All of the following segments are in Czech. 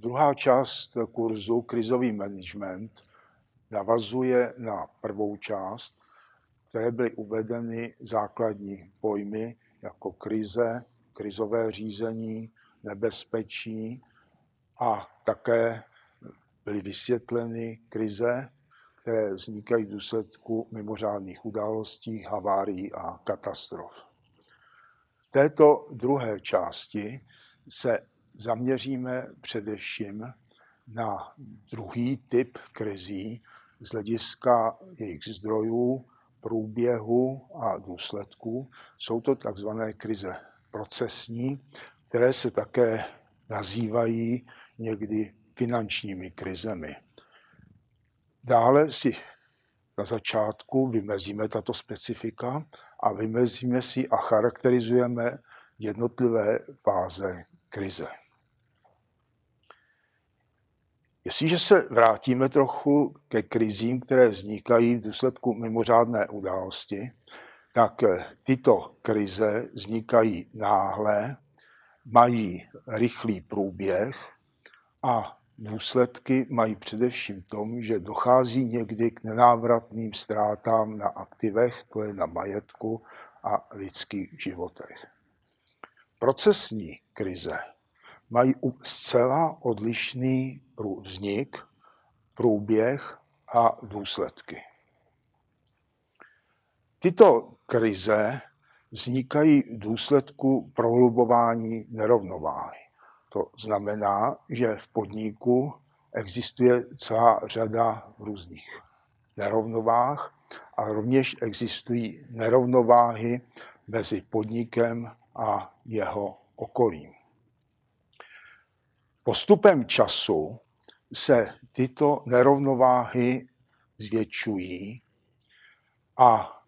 Druhá část kurzu, krizový management, navazuje na prvou část, které byly uvedeny základní pojmy jako krize, krizové řízení, nebezpečí a také byly vysvětleny krize, které vznikají v důsledku mimořádných událostí, havárií a katastrof. V této druhé části se zaměříme především na druhý typ krizí z hlediska jejich zdrojů, průběhu a důsledků. Jsou to takzvané krize procesní, které se také nazývají někdy finančními krizemi. Dále si na začátku vymezíme tato specifika a vymezíme si a charakterizujeme jednotlivé fáze krize. Jestliže se vrátíme trochu ke krizím, které vznikají v důsledku mimořádné události, tak tyto krize vznikají náhle, mají rychlý průběh a důsledky mají především tom, že dochází někdy k nenávratným ztrátám na aktivech, to je na majetku a lidských životech. Procesní krize mají zcela odlišný vznik, průběh a důsledky. Tyto krize vznikají v důsledku prohlubování nerovnováhy. To znamená, že v podniku existuje celá řada různých nerovnováh a rovněž existují nerovnováhy mezi podnikem a jeho okolím. Postupem času se tyto nerovnováhy zvětšují a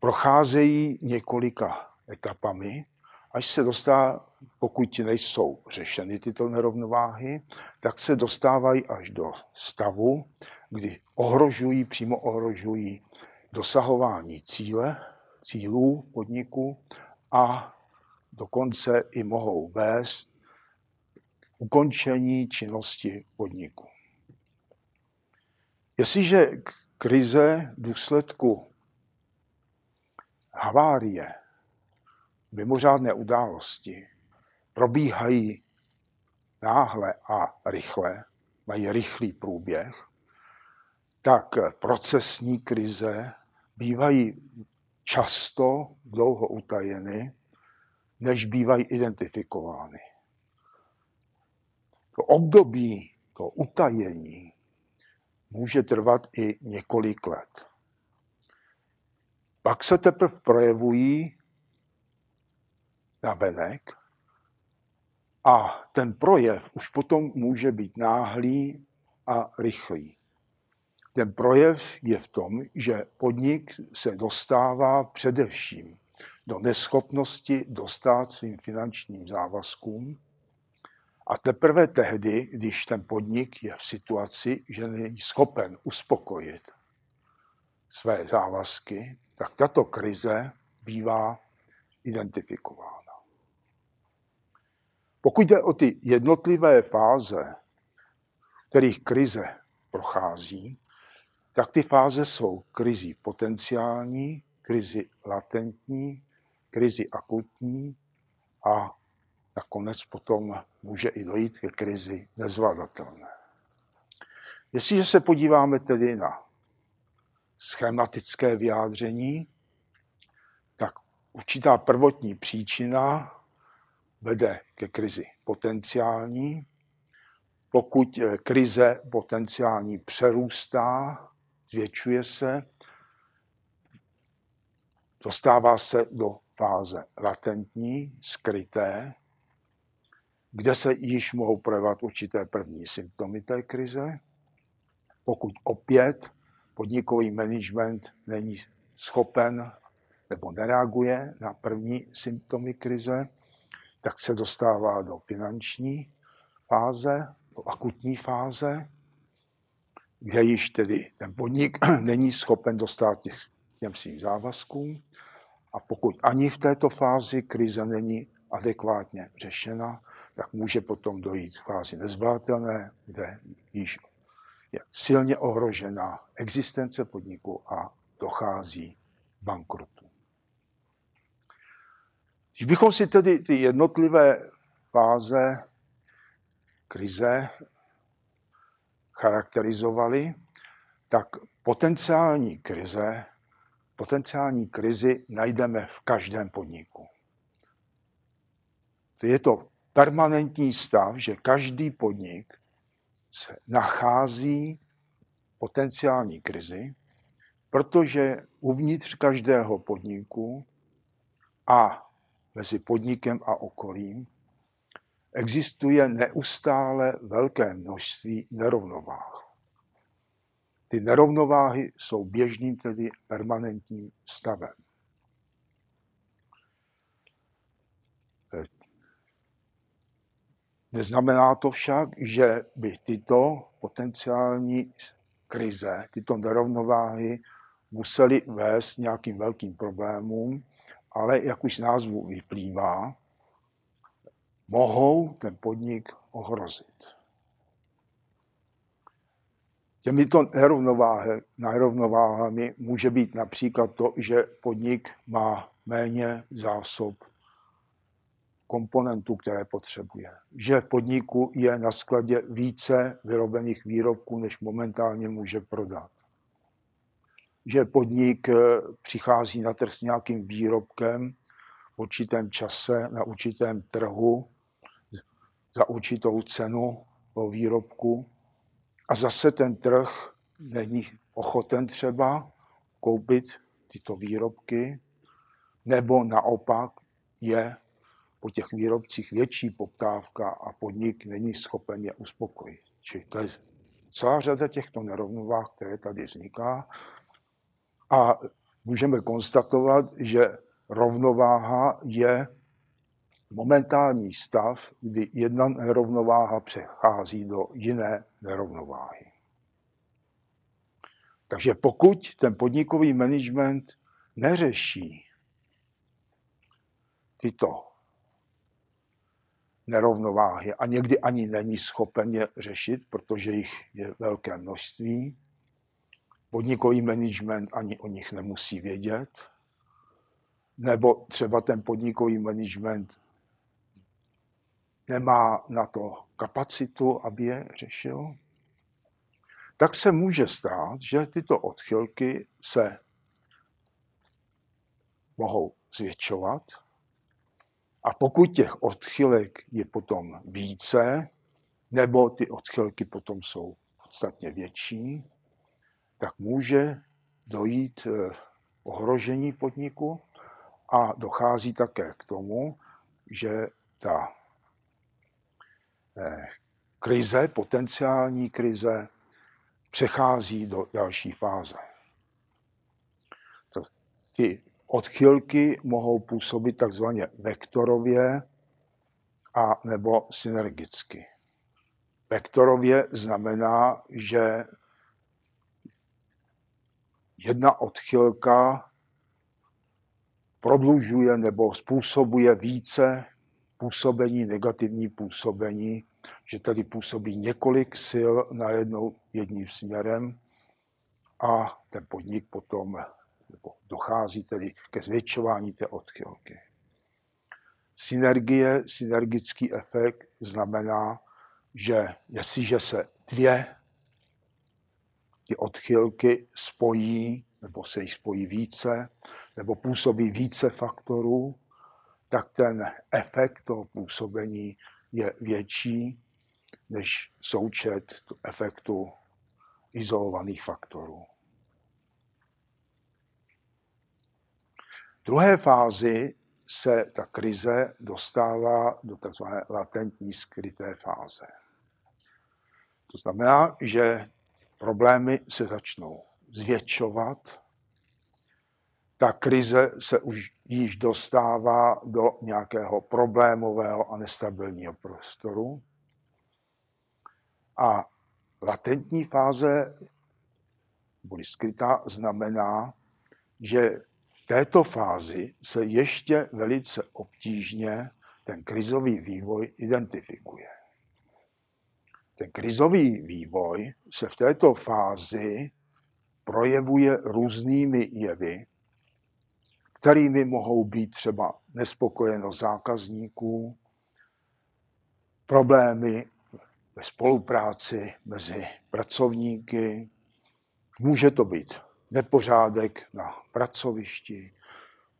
procházejí několika etapami, až se dostá, pokud nejsou řešeny tyto nerovnováhy, tak se dostávají až do stavu, kdy ohrožují, přímo ohrožují dosahování cíle, cílů podniku a dokonce i mohou vést ukončení činnosti podniku. Jestliže krize v důsledku havárie, mimořádné události probíhají náhle a rychle, mají rychlý průběh, tak procesní krize bývají často dlouho utajeny, než bývají identifikovány. To období, to utajení může trvat i několik let. Pak se teprve projevují na venek a ten projev už potom může být náhlý a rychlý. Ten projev je v tom, že podnik se dostává především do neschopnosti dostat svým finančním závazkům a teprve tehdy, když ten podnik je v situaci, že není schopen uspokojit své závazky, tak tato krize bývá identifikována. Pokud jde o ty jednotlivé fáze, kterých krize prochází, tak ty fáze jsou krizi potenciální, krizi latentní, krizi akutní a nakonec potom může i dojít ke krizi nezvládatelné. Jestliže se podíváme tedy na schematické vyjádření, tak určitá prvotní příčina vede ke krizi potenciální. Pokud krize potenciální přerůstá, zvětšuje se, dostává se do fáze latentní, skryté, kde se již mohou projevovat určité první symptomy té krize. Pokud opět podnikový management není schopen nebo nereaguje na první symptomy krize, tak se dostává do finanční fáze, do akutní fáze, kde již tedy ten podnik není schopen dostat těch, těm svým závazkům. A pokud ani v této fázi krize není adekvátně řešena, tak může potom dojít k fázi nezvládatelné, kde již je silně ohrožena existence podniku a dochází bankrotu. Když bychom si tedy ty jednotlivé fáze krize charakterizovali, tak potenciální krize, potenciální krizi najdeme v každém podniku. Je to permanentní stav, že každý podnik se nachází potenciální krizi, protože uvnitř každého podniku a mezi podnikem a okolím existuje neustále velké množství nerovnováh. Ty nerovnováhy jsou běžným, tedy permanentním stavem. Neznamená to však, že by tyto potenciální krize, tyto nerovnováhy musely vést nějakým velkým problémům, ale jak už z názvu vyplývá, mohou ten podnik ohrozit. Těmito nerovnováhami může být například to, že podnik má méně zásob komponentů, které potřebuje. Že v podniku je na skladě více vyrobených výrobků, než momentálně může prodat. Že podnik eh, přichází na trh s nějakým výrobkem v určitém čase, na určitém trhu, za určitou cenu o výrobku a zase ten trh není ochoten třeba koupit tyto výrobky, nebo naopak je po těch výrobcích větší poptávka a podnik není schopen je uspokojit. Čili to je celá řada těchto nerovnovách, které tady vzniká. A můžeme konstatovat, že rovnováha je momentální stav, kdy jedna nerovnováha přechází do jiné nerovnováhy. Takže pokud ten podnikový management neřeší tyto nerovnováhy a někdy ani není schopen je řešit, protože jich je velké množství. Podnikový management ani o nich nemusí vědět, nebo třeba ten podnikový management nemá na to kapacitu, aby je řešil, tak se může stát, že tyto odchylky se mohou zvětšovat a pokud těch odchylek je potom více, nebo ty odchylky potom jsou podstatně větší, tak může dojít eh, ohrožení podniku a dochází také k tomu, že ta eh, krize, potenciální krize, přechází do další fáze. Ty odchylky mohou působit takzvaně vektorově a nebo synergicky. Vektorově znamená, že jedna odchylka prodlužuje nebo způsobuje více působení, negativní působení, že tady působí několik sil najednou jedním směrem a ten podnik potom nebo dochází tedy ke zvětšování té odchylky. Synergie, synergický efekt znamená, že jestliže se dvě ty odchylky spojí, nebo se jich spojí více, nebo působí více faktorů, tak ten efekt toho působení je větší než součet efektu izolovaných faktorů. Druhé fázi se ta krize dostává do tzv. latentní skryté fáze. To znamená, že problémy se začnou zvětšovat, ta krize se už již dostává do nějakého problémového a nestabilního prostoru. A latentní fáze, bude skrytá, znamená, že této fázi se ještě velice obtížně ten krizový vývoj identifikuje. Ten krizový vývoj se v této fázi projevuje různými jevy, kterými mohou být třeba nespokojenost zákazníků, problémy ve spolupráci mezi pracovníky, může to být nepořádek na pracovišti,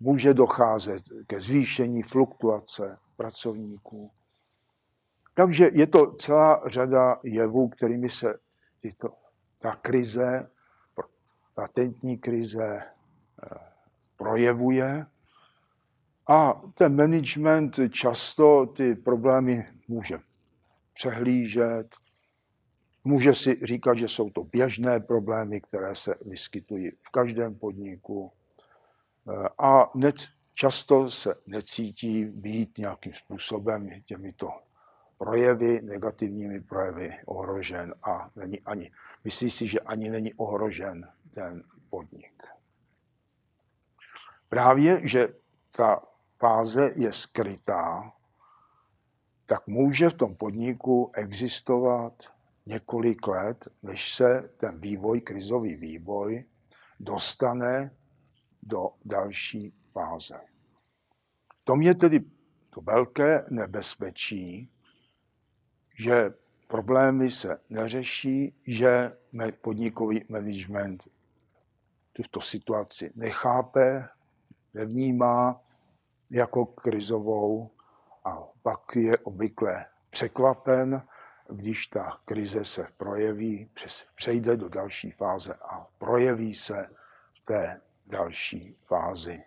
může docházet ke zvýšení fluktuace pracovníků. Takže je to celá řada jevů, kterými se tyto, ta krize, latentní krize eh, projevuje. A ten management často ty problémy může přehlížet, může si říkat, že jsou to běžné problémy, které se vyskytují v každém podniku eh, a často se necítí být nějakým způsobem těmito projevy, negativními projevy ohrožen a není ani, myslí si, že ani není ohrožen ten podnik. Právě, že ta fáze je skrytá, tak může v tom podniku existovat několik let, než se ten vývoj, krizový vývoj, dostane do další fáze. V tom je tedy to velké nebezpečí, že problémy se neřeší, že podnikový management tuto situaci nechápe, nevnímá jako krizovou a pak je obvykle překvapen, když ta krize se projeví, přejde do další fáze a projeví se v té další fázi,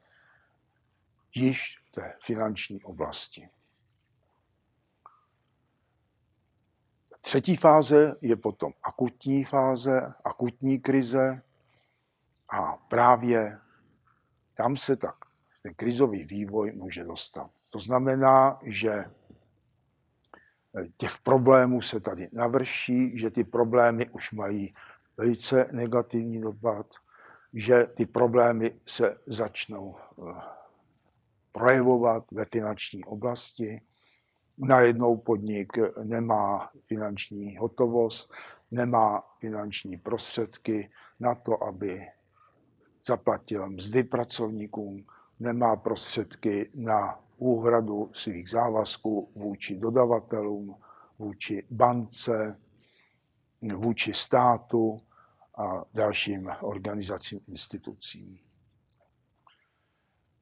již v té finanční oblasti. Třetí fáze je potom akutní fáze, akutní krize a právě tam se tak ten krizový vývoj může dostat. To znamená, že těch problémů se tady navrší, že ty problémy už mají velice negativní dopad, že ty problémy se začnou eh, projevovat ve finanční oblasti. Najednou podnik nemá finanční hotovost, nemá finanční prostředky na to, aby zaplatil mzdy pracovníkům, nemá prostředky na úhradu svých závazků vůči dodavatelům, vůči bance, vůči státu a dalším organizacím, institucím.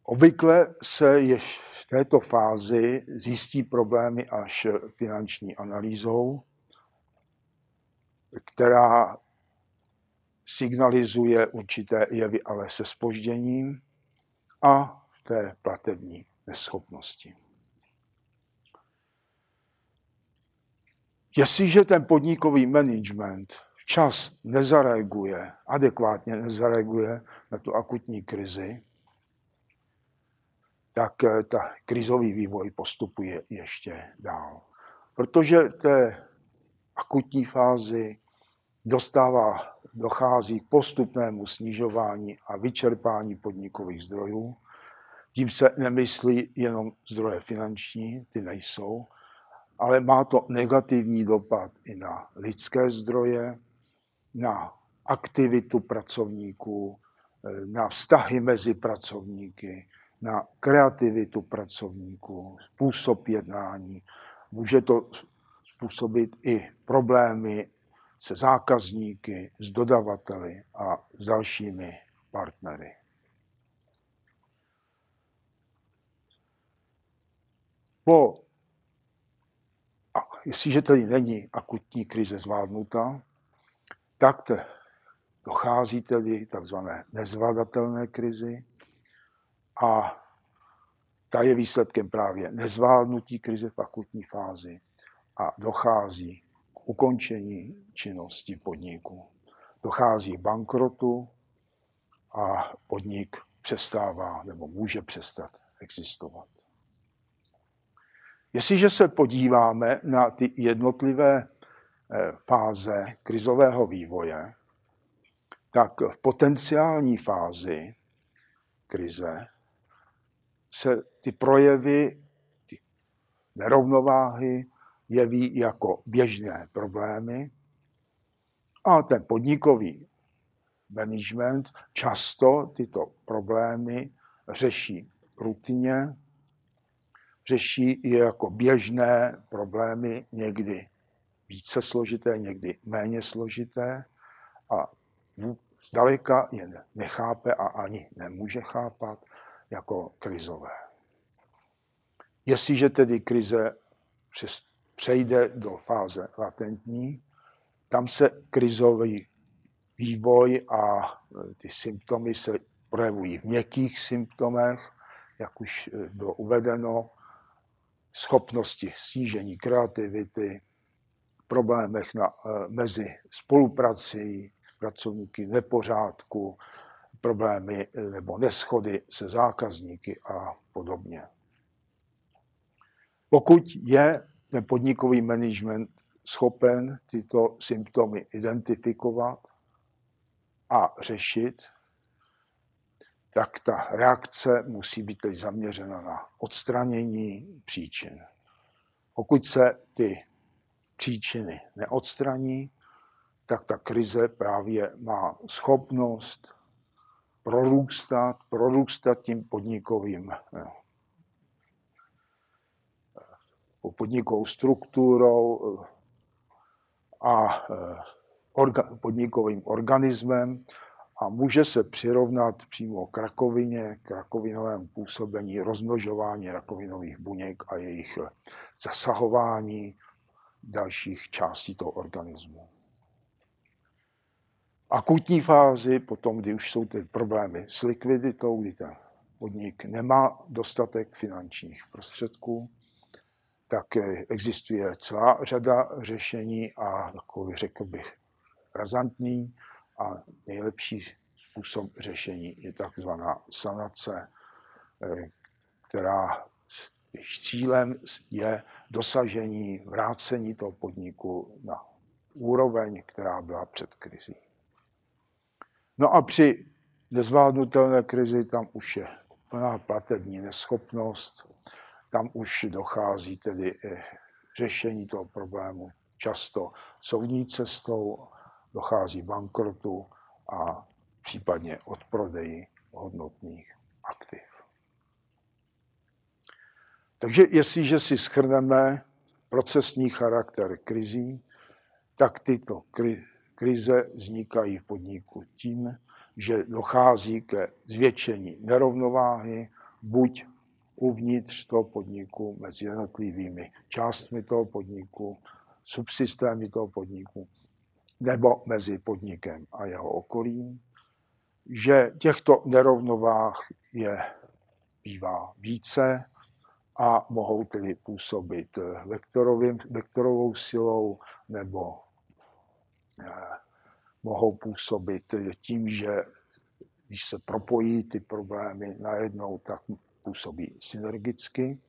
Obvykle se jež v této fázi zjistí problémy až finanční analýzou, která signalizuje určité jevy, ale se spožděním a v té platební neschopnosti. Jestliže ten podnikový management včas nezareaguje, adekvátně nezareaguje na tu akutní krizi, tak eh, ta krizový vývoj postupuje ještě dál. Protože té akutní fázi dostává, dochází k postupnému snižování a vyčerpání podnikových zdrojů tím se nemyslí jenom zdroje finanční, ty nejsou, ale má to negativní dopad i na lidské zdroje, na aktivitu pracovníků, na vztahy mezi pracovníky, na kreativitu pracovníků, způsob jednání. Může to způsobit i problémy se zákazníky, s dodavateli a s dalšími partnery. Po, a jestliže tedy není akutní krize zvládnuta, tak te, dochází tedy takzvané nezvládatelné krizi a ta je výsledkem právě nezvládnutí krize v akutní fázi a dochází k ukončení činnosti podniku. Dochází k bankrotu a podnik přestává nebo může přestat existovat. Jestliže se podíváme na ty jednotlivé eh, fáze krizového vývoje, tak v potenciální fázi krize se ty projevy, ty nerovnováhy jeví jako běžné problémy a ten podnikový management často tyto problémy řeší rutině, řeší je jako běžné problémy, někdy více složité, někdy méně složité a zdaleka je nechápe a ani nemůže chápat jako krizové. Jestliže tedy krize přejde do fáze latentní, tam se krizový vývoj a ty symptomy se projevují v měkkých symptomech, jak už bylo uvedeno, schopnosti snížení kreativity, problémech na, mezi spoluprací, pracovníky, nepořádku, problémy nebo neschody se zákazníky a podobně. Pokud je ten podnikový management schopen tyto symptomy identifikovat a řešit, tak ta reakce musí být teď zaměřena na odstranění příčin. Pokud se ty příčiny neodstraní, tak ta krize právě má schopnost prorůstat, prorůstat tím podnikovým eh, podnikovou strukturou eh, a eh, podnikovým organismem a může se přirovnat přímo k rakovině, k rakovinovému působení, rozmnožování rakovinových buněk a jejich zasahování dalších částí toho organismu. Akutní fázi, potom, kdy už jsou ty problémy s likviditou, kdy ten podnik nemá dostatek finančních prostředků, tak existuje celá řada řešení a takový, řekl bych, razantní a nejlepší způsob řešení je takzvaná sanace, eh, která cílem je dosažení, vrácení toho podniku na úroveň, která byla před krizí. No a při nezvládnutelné krizi tam už je plná platební neschopnost, tam už dochází tedy řešení toho problému často soudní cestou, dochází bankrotu a případně odprodeji hodnotných aktiv. Takže jestliže si schrneme procesní charakter krizí, tak tyto krize vznikají v podniku tím, že dochází ke zvětšení nerovnováhy, buď uvnitř toho podniku mezi jednotlivými částmi toho podniku, subsystémy toho podniku, nebo mezi podnikem a jeho okolím, že těchto nerovnovách je bývá více a mohou tedy působit vektorovým, vektorovou silou nebo eh, mohou působit tím, že když se propojí ty problémy najednou, tak působí synergicky.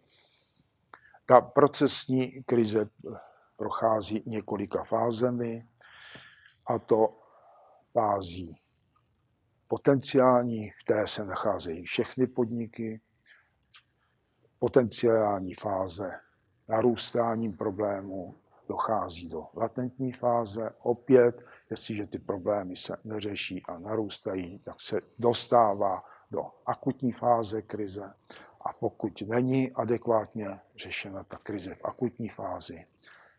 Ta procesní krize prochází několika fázemi, a to fází potenciální, které se nacházejí všechny podniky, potenciální fáze narůstáním problémů dochází do latentní fáze. Opět, jestliže ty problémy se neřeší a narůstají, tak se dostává do akutní fáze krize. A pokud není adekvátně řešena ta krize v akutní fázi,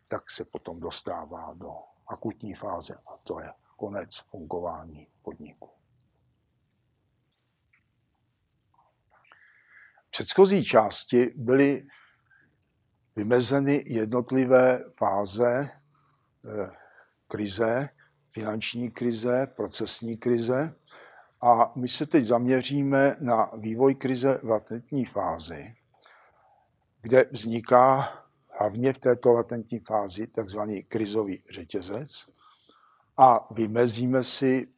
tak se potom dostává do akutní fáze a to je konec fungování podniku. V předchozí části byly vymezeny jednotlivé fáze eh, krize, finanční krize, procesní krize. A my se teď zaměříme na vývoj krize v latentní fázi, kde vzniká hlavně v této latentní fázi takzvaný krizový řetězec a vymezíme si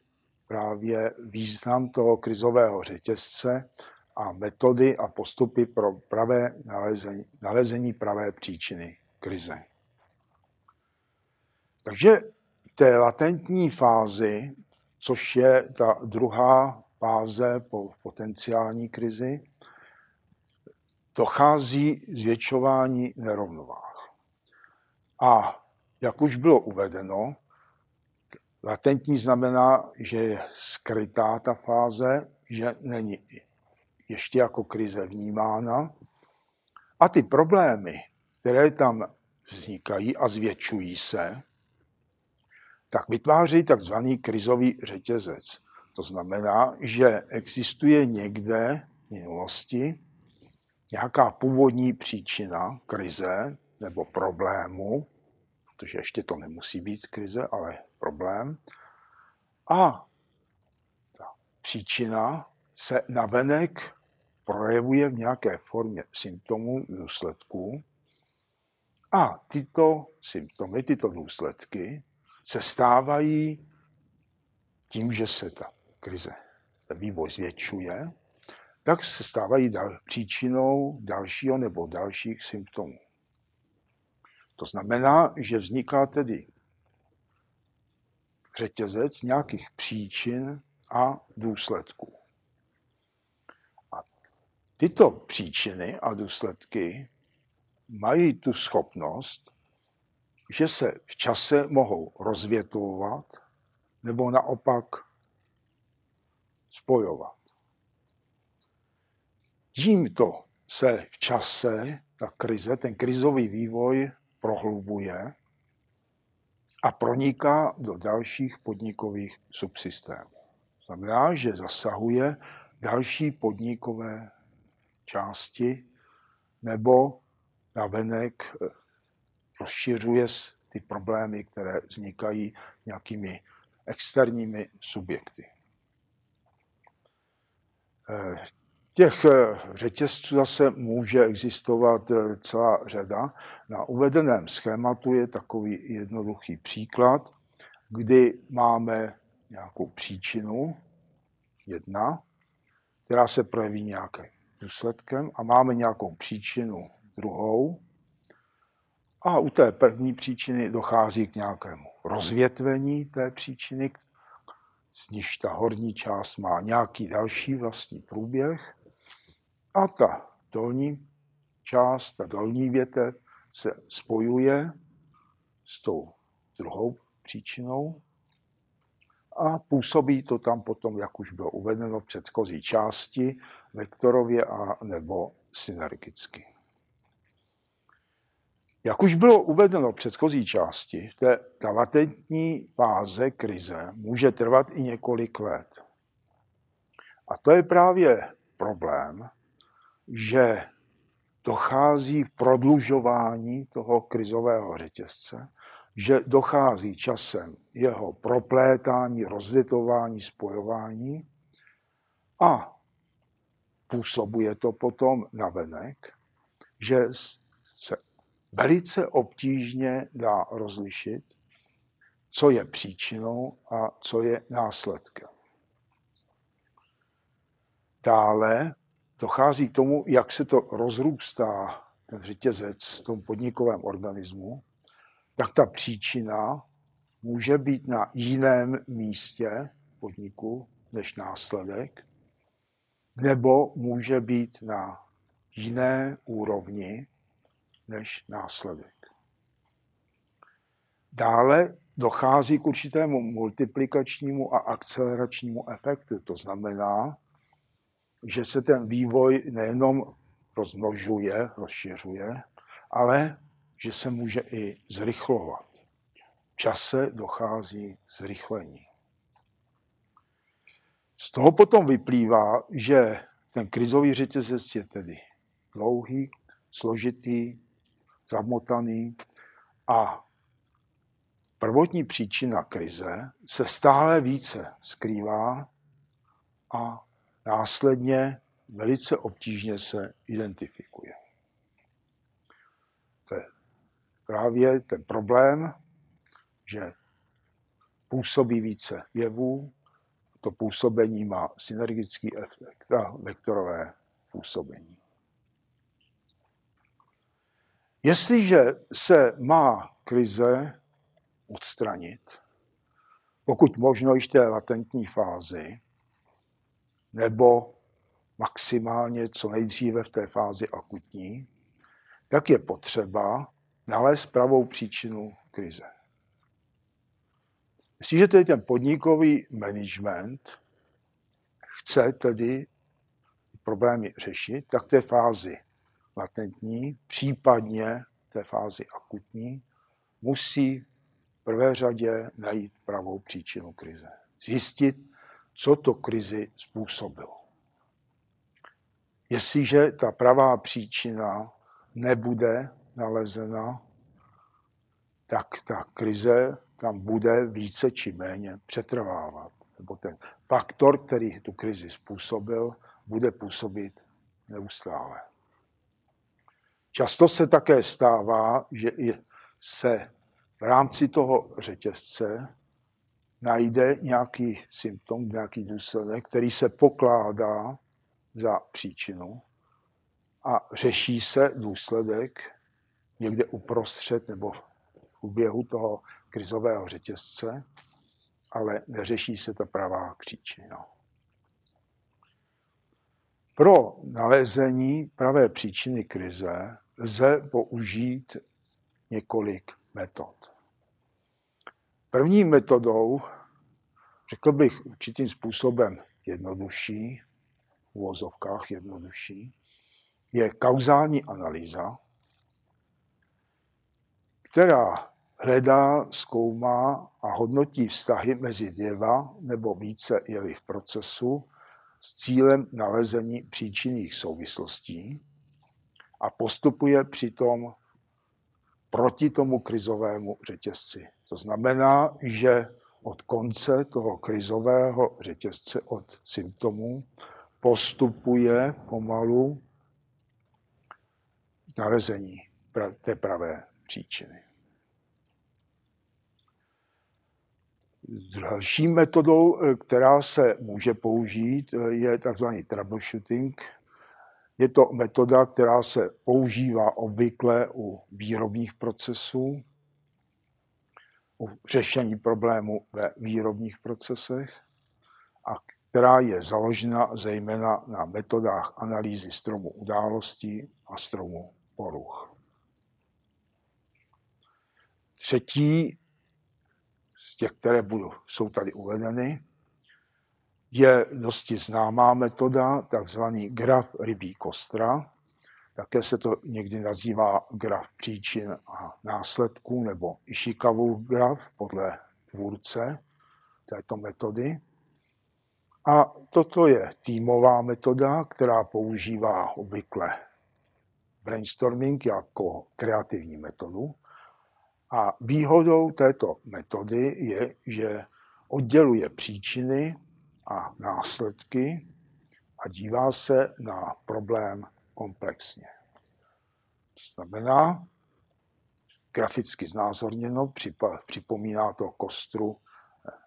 právě význam toho krizového řetězce a metody a postupy pro pravé nalezení, nalezení pravé příčiny krize. Takže té latentní fázi, což je ta druhá fáze po potenciální krizi, dochází zvětšování nerovnovách. A jak už bylo uvedeno, latentní znamená, že je skrytá ta fáze, že není ještě jako krize vnímána. A ty problémy, které tam vznikají a zvětšují se, tak vytváří takzvaný krizový řetězec. To znamená, že existuje někde v minulosti nějaká původní příčina krize nebo problému, protože ještě to nemusí být krize, ale problém. A ta příčina se navenek projevuje v nějaké formě symptomů, důsledků. A tyto symptomy, tyto důsledky se stávají tím, že se ta krize, ten vývoj zvětšuje, tak se stávají dal, příčinou dalšího nebo dalších symptomů. To znamená, že vzniká tedy řetězec nějakých příčin a důsledků. A tyto příčiny a důsledky mají tu schopnost, že se v čase mohou rozvětvovat nebo naopak spojovat. Tímto se v čase ta krize, ten krizový vývoj prohlubuje a proniká do dalších podnikových subsystémů. Znamená, že zasahuje další podnikové části nebo navenek eh, rozšiřuje ty problémy, které vznikají nějakými externími subjekty. Těch eh, řetězců zase může existovat eh, celá řada. Na uvedeném schématu je takový jednoduchý příklad, kdy máme nějakou příčinu, jedna, která se projeví nějakým důsledkem a máme nějakou příčinu druhou. A u té první příčiny dochází k nějakému rozvětvení té příčiny, z níž ta horní část má nějaký další vlastní průběh a ta dolní část, ta dolní větev se spojuje s tou druhou příčinou a působí to tam potom, jak už bylo uvedeno v předchozí části, vektorově a nebo synergicky. Jak už bylo uvedeno v předchozí části, ta latentní fáze krize může trvat i několik let. A to je právě problém, že dochází k prodlužování toho krizového řetězce, že dochází časem jeho proplétání, rozvětování, spojování a působuje to potom na venek, že se velice obtížně dá rozlišit, co je příčinou a co je následkem. Dále dochází k tomu, jak se to rozrůstá, ten řetězec v tom podnikovém organismu, tak ta příčina může být na jiném místě podniku než následek, nebo může být na jiné úrovni než následek. Dále dochází k určitému multiplikačnímu a akceleračnímu efektu. To znamená, že se ten vývoj nejenom rozmnožuje, rozšiřuje, ale že se může i zrychlovat. V čase dochází zrychlení. Z toho potom vyplývá, že ten krizový řetězec je tedy dlouhý, složitý, zamotaný a prvotní příčina krize se stále více skrývá a následně velice obtížně se identifikuje. To je právě ten problém, že působí více jevů, to působení má synergický efekt a vektorové působení. Jestliže se má krize odstranit, pokud možno již té latentní fázi, nebo maximálně co nejdříve v té fázi akutní, tak je potřeba nalézt pravou příčinu krize. Jestliže tedy ten podnikový management chce tedy problémy řešit, tak té fázi latentní, případně té fázi akutní, musí v prvé řadě najít pravou příčinu krize. Zjistit, co to krizi způsobilo. Jestliže ta pravá příčina nebude nalezena, tak ta krize tam bude více či méně přetrvávat. Nebo ten faktor, který tu krizi způsobil, bude působit neustále. Často se také stává, že se v rámci toho řetězce najde nějaký symptom, nějaký důsledek, který se pokládá za příčinu a řeší se důsledek někde uprostřed nebo v průběhu toho krizového řetězce, ale neřeší se ta pravá příčina. Pro nalezení pravé příčiny krize lze použít několik metod. První metodou, řekl bych určitým způsobem jednodušší, v uvozovkách jednodušší, je kauzální analýza, která hledá, zkoumá a hodnotí vztahy mezi dvěma nebo více jevých procesů s cílem nalezení příčinných souvislostí a postupuje přitom proti tomu krizovému řetězci. To znamená, že od konce toho krizového řetězce, od symptomů, postupuje pomalu nalezení té pravé příčiny. Další metodou, která se může použít, je tzv. troubleshooting. Je to metoda, která se používá obvykle u výrobních procesů, u řešení problémů ve výrobních procesech a která je založena zejména na metodách analýzy stromu událostí a stromu poruch. Třetí těch, které budu, jsou tady uvedeny, je dosti známá metoda, takzvaný graf rybí kostra. Také se to někdy nazývá graf příčin a následků nebo Ishikavův graf podle tvůrce této metody. A toto je týmová metoda, která používá obvykle brainstorming jako kreativní metodu. A výhodou této metody je, že odděluje příčiny a následky a dívá se na problém komplexně. To znamená, graficky znázorněno, připomíná to kostru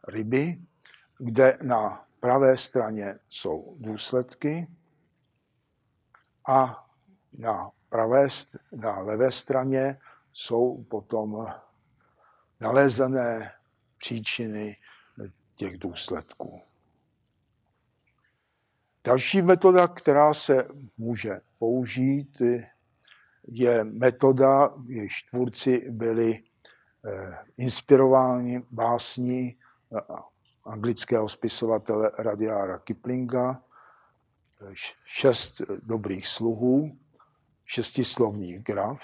ryby, kde na pravé straně jsou důsledky a na, pravé, na levé straně jsou potom nalezené příčiny těch důsledků. Další metoda, která se může použít, je metoda, jejíž tvůrci byli eh, inspirováni básní eh, anglického spisovatele Radiára Kiplinga, eh, šest dobrých sluhů, šestislovný graf,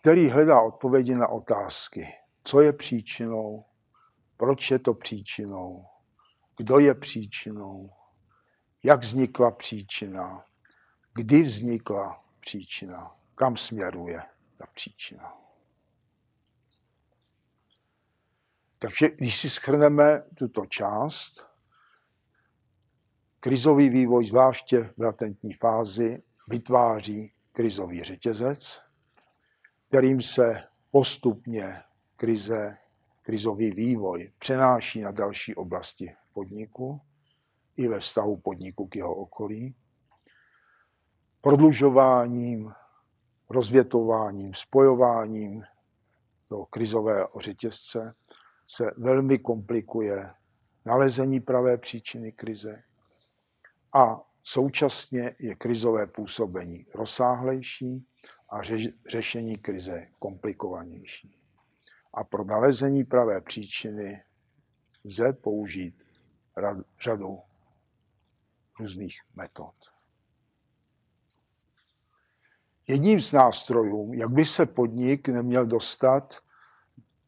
který hledá odpovědi na otázky, co je příčinou, proč je to příčinou, kdo je příčinou, jak vznikla příčina, kdy vznikla příčina, kam směruje ta příčina. Takže když si schrneme tuto část, krizový vývoj, zvláště v latentní fázi, vytváří krizový řetězec, kterým se postupně krize, krizový vývoj přenáší na další oblasti podniku i ve vztahu podniku k jeho okolí, prodlužováním, rozvětováním, spojováním toho krizového řetězce se velmi komplikuje nalezení pravé příčiny krize a současně je krizové působení rozsáhlejší a řešení krize komplikovanější. A pro nalezení pravé příčiny lze použít řadu různých metod. Jedním z nástrojů, jak by se podnik neměl dostat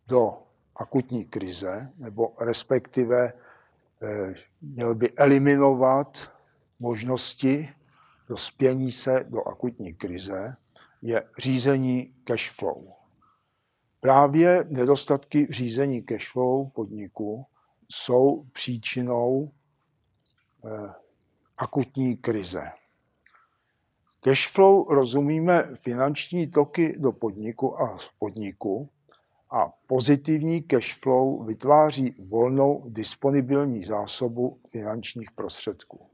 do akutní krize, nebo respektive eh, měl by eliminovat možnosti dospění se do akutní krize, je řízení cash flow. Právě nedostatky v řízení cash flow podniku jsou příčinou eh, akutní krize. Cash flow rozumíme finanční toky do podniku a z podniku a pozitivní cash flow vytváří volnou disponibilní zásobu finančních prostředků.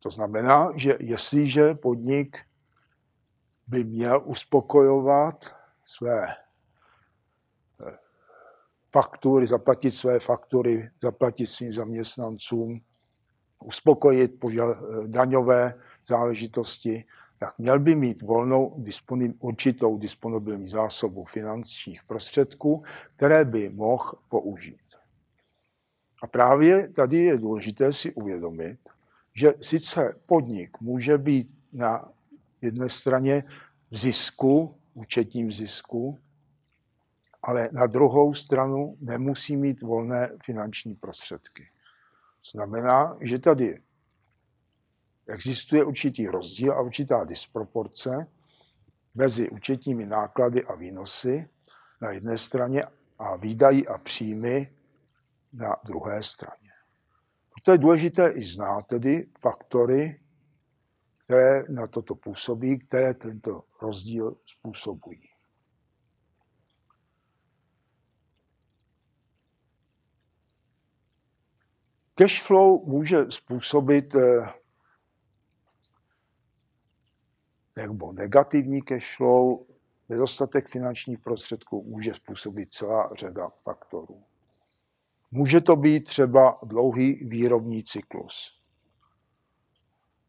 To znamená, že jestliže podnik by měl uspokojovat své eh, faktury, zaplatit své faktury, zaplatit svým zaměstnancům, uspokojit poža- daňové záležitosti, tak měl by mít volnou disponib, určitou disponibilní zásobu finančních prostředků, které by mohl použít. A právě tady je důležité si uvědomit, že sice podnik může být na jedné straně v zisku, účetním zisku, ale na druhou stranu nemusí mít volné finanční prostředky. Znamená, že tady existuje určitý rozdíl a určitá disproporce mezi účetními náklady a výnosy na jedné straně a výdají a příjmy na druhé straně. To je důležité i znát tedy faktory, které na toto působí, které tento rozdíl způsobují. Cash flow může způsobit eh, nebo negativní cash flow, nedostatek finančních prostředků může způsobit celá řada faktorů. Může to být třeba dlouhý výrobní cyklus.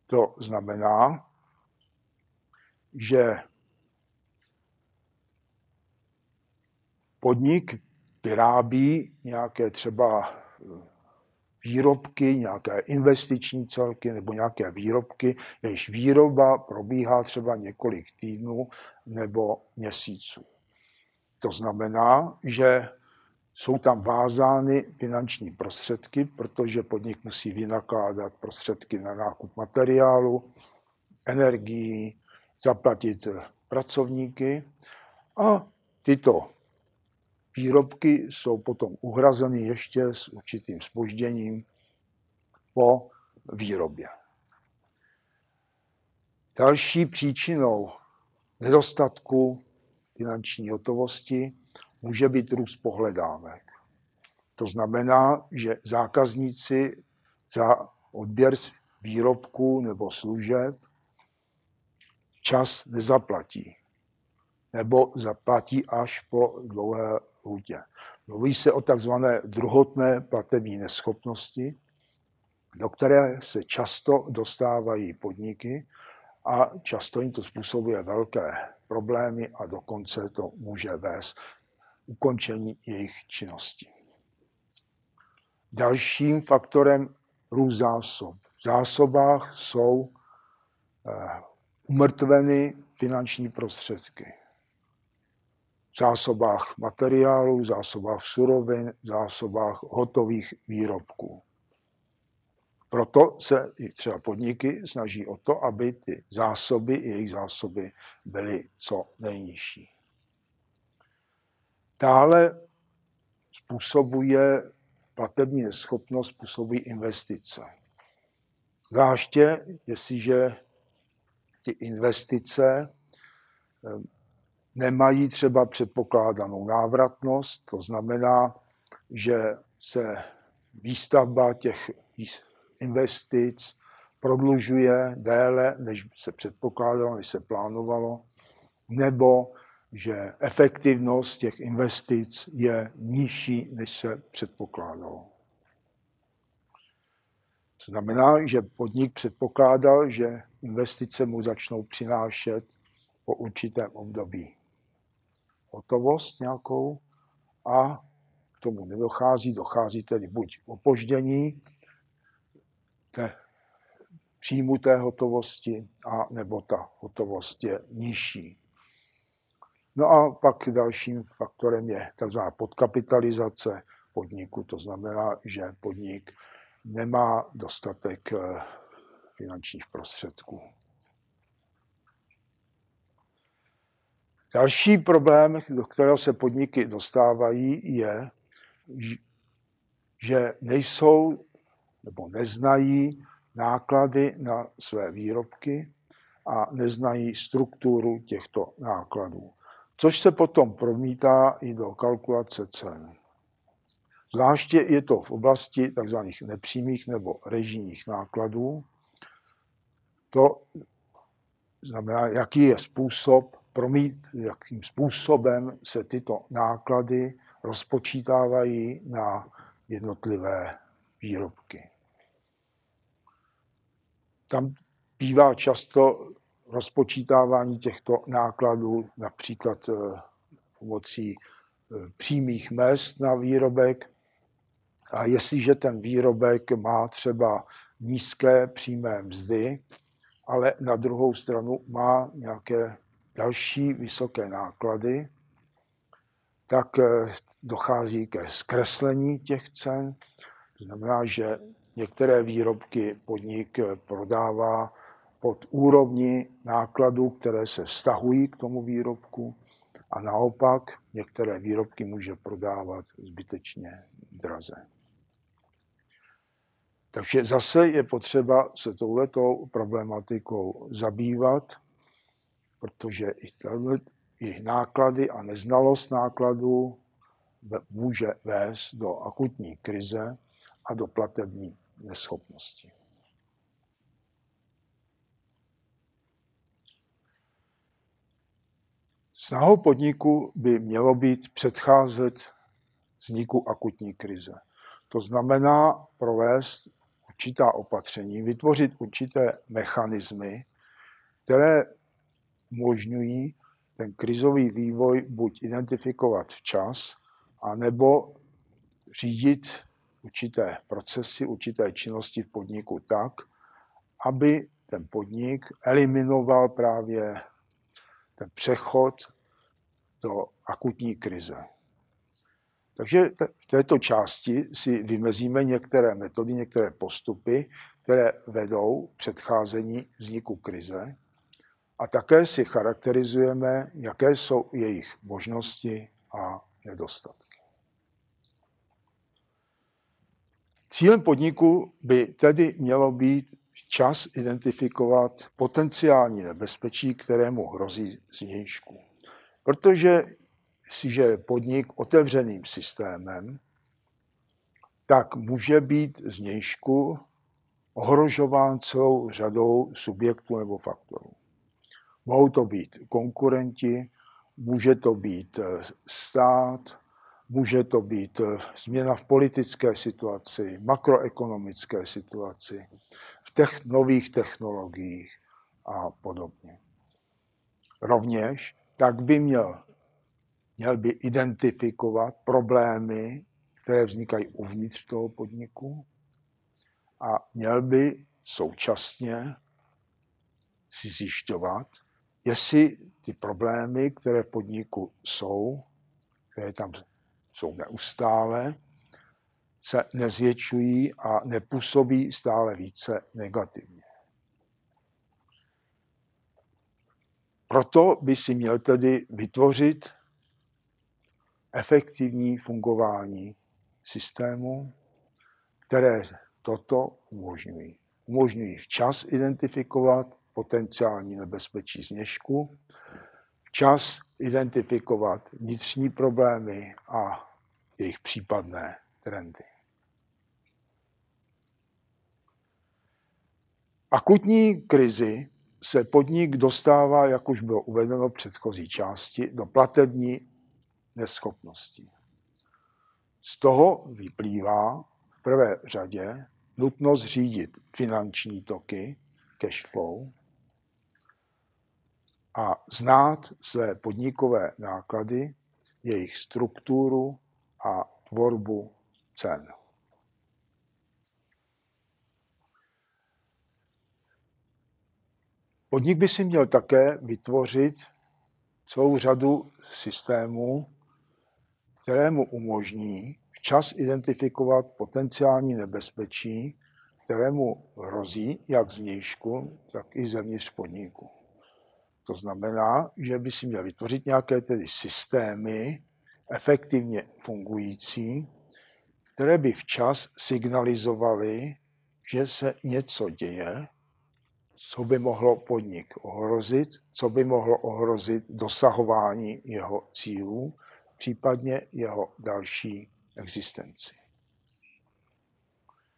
To znamená, že podnik vyrábí nějaké třeba výrobky, nějaké investiční celky nebo nějaké výrobky, jejichž výroba probíhá třeba několik týdnů nebo měsíců. To znamená, že jsou tam vázány finanční prostředky, protože podnik musí vynakládat prostředky na nákup materiálu, energii, zaplatit pracovníky a tyto výrobky jsou potom uhrazeny ještě s určitým spožděním po výrobě. Další příčinou nedostatku finanční hotovosti může být růst pohledávek. To znamená, že zákazníci za odběr výrobků nebo služeb čas nezaplatí. Nebo zaplatí až po dlouhé lhůtě. Mluví se o takzvané druhotné platební neschopnosti, do které se často dostávají podniky a často jim to způsobuje velké problémy a dokonce to může vést ukončení jejich činnosti. Dalším faktorem růst zásob. V zásobách jsou eh, umrtveny finanční prostředky. Zásobách materiálů, zásobách surovin, zásobách hotových výrobků. Proto se třeba podniky snaží o to, aby ty zásoby, jejich zásoby byly co nejnižší. Dále způsobuje platební neschopnost, způsobí investice. Zvláště, jestliže ty investice nemají třeba předpokládanou návratnost, to znamená, že se výstavba těch investic prodlužuje déle, než se předpokládalo, než se plánovalo, nebo že efektivnost těch investic je nižší, než se předpokládalo. To znamená, že podnik předpokládal, že investice mu začnou přinášet po určitém období hotovost nějakou a k tomu nedochází, dochází tedy buď opoždění té příjmu té hotovosti, a nebo ta hotovost je nižší. No a pak dalším faktorem je tzv. podkapitalizace podniku, to znamená, že podnik nemá dostatek eh, finančních prostředků. Další problém, do kterého se podniky dostávají, je, že nejsou nebo neznají náklady na své výrobky a neznají strukturu těchto nákladů, což se potom promítá i do kalkulace cen. Zvláště je to v oblasti tzv. nepřímých nebo režijních nákladů. To znamená, jaký je způsob, promít, jakým způsobem se tyto náklady rozpočítávají na jednotlivé výrobky. Tam bývá často rozpočítávání těchto nákladů například eh, pomocí eh, přímých mest na výrobek. A jestliže ten výrobek má třeba nízké přímé mzdy, ale na druhou stranu má nějaké další vysoké náklady, tak eh, dochází ke zkreslení těch cen. To znamená, že některé výrobky podnik eh, prodává pod úrovni nákladů, které se vztahují k tomu výrobku a naopak některé výrobky může prodávat zbytečně draze. Takže zase je potřeba se touhletou problematikou zabývat, protože i, i náklady a neznalost nákladů může vést do akutní krize a do platební neschopnosti. Snahou podniku by mělo být předcházet vzniku akutní krize. To znamená provést určitá opatření, vytvořit určité mechanismy, které umožňují ten krizový vývoj buď identifikovat včas, anebo řídit určité procesy, určité činnosti v podniku tak, aby ten podnik eliminoval právě ten přechod do akutní krize. Takže v této části si vymezíme některé metody, některé postupy, které vedou předcházení vzniku krize a také si charakterizujeme, jaké jsou jejich možnosti a nedostatky. Cílem podniku by tedy mělo být čas identifikovat potenciální nebezpečí, kterému hrozí zvnějšku. Protože jestliže je podnik otevřeným systémem, tak může být zvnějšku ohrožován celou řadou subjektů nebo faktorů. Mohou to být konkurenti, může to být eh, stát, může to být eh, změna v politické situaci, makroekonomické situaci, v těch nových technologiích a podobně. Rovněž tak by měl, měl by identifikovat problémy, které vznikají uvnitř toho podniku a měl by současně si zjišťovat, jestli ty problémy, které v podniku jsou, které tam jsou neustále, se nezvětšují a nepůsobí stále více negativně. Proto by si měl tedy vytvořit efektivní fungování systému, které toto umožňují. Umožňují včas identifikovat potenciální nebezpečí změšku, včas identifikovat vnitřní problémy a jejich případné trendy. Akutní krizi se podnik dostává, jak už bylo uvedeno v předchozí části, do platební neschopnosti. Z toho vyplývá v prvé řadě nutnost řídit finanční toky, cash flow, a znát své podnikové náklady, jejich strukturu a tvorbu cen. Podnik by si měl také vytvořit celou řadu systémů, které mu umožní včas identifikovat potenciální nebezpečí, kterému hrozí jak zvnějšku, tak i zevnitř podniku. To znamená, že by si měl vytvořit nějaké tedy systémy, efektivně fungující, které by včas signalizovaly, že se něco děje, co by mohlo podnik ohrozit, co by mohlo ohrozit dosahování jeho cílů, případně jeho další existenci.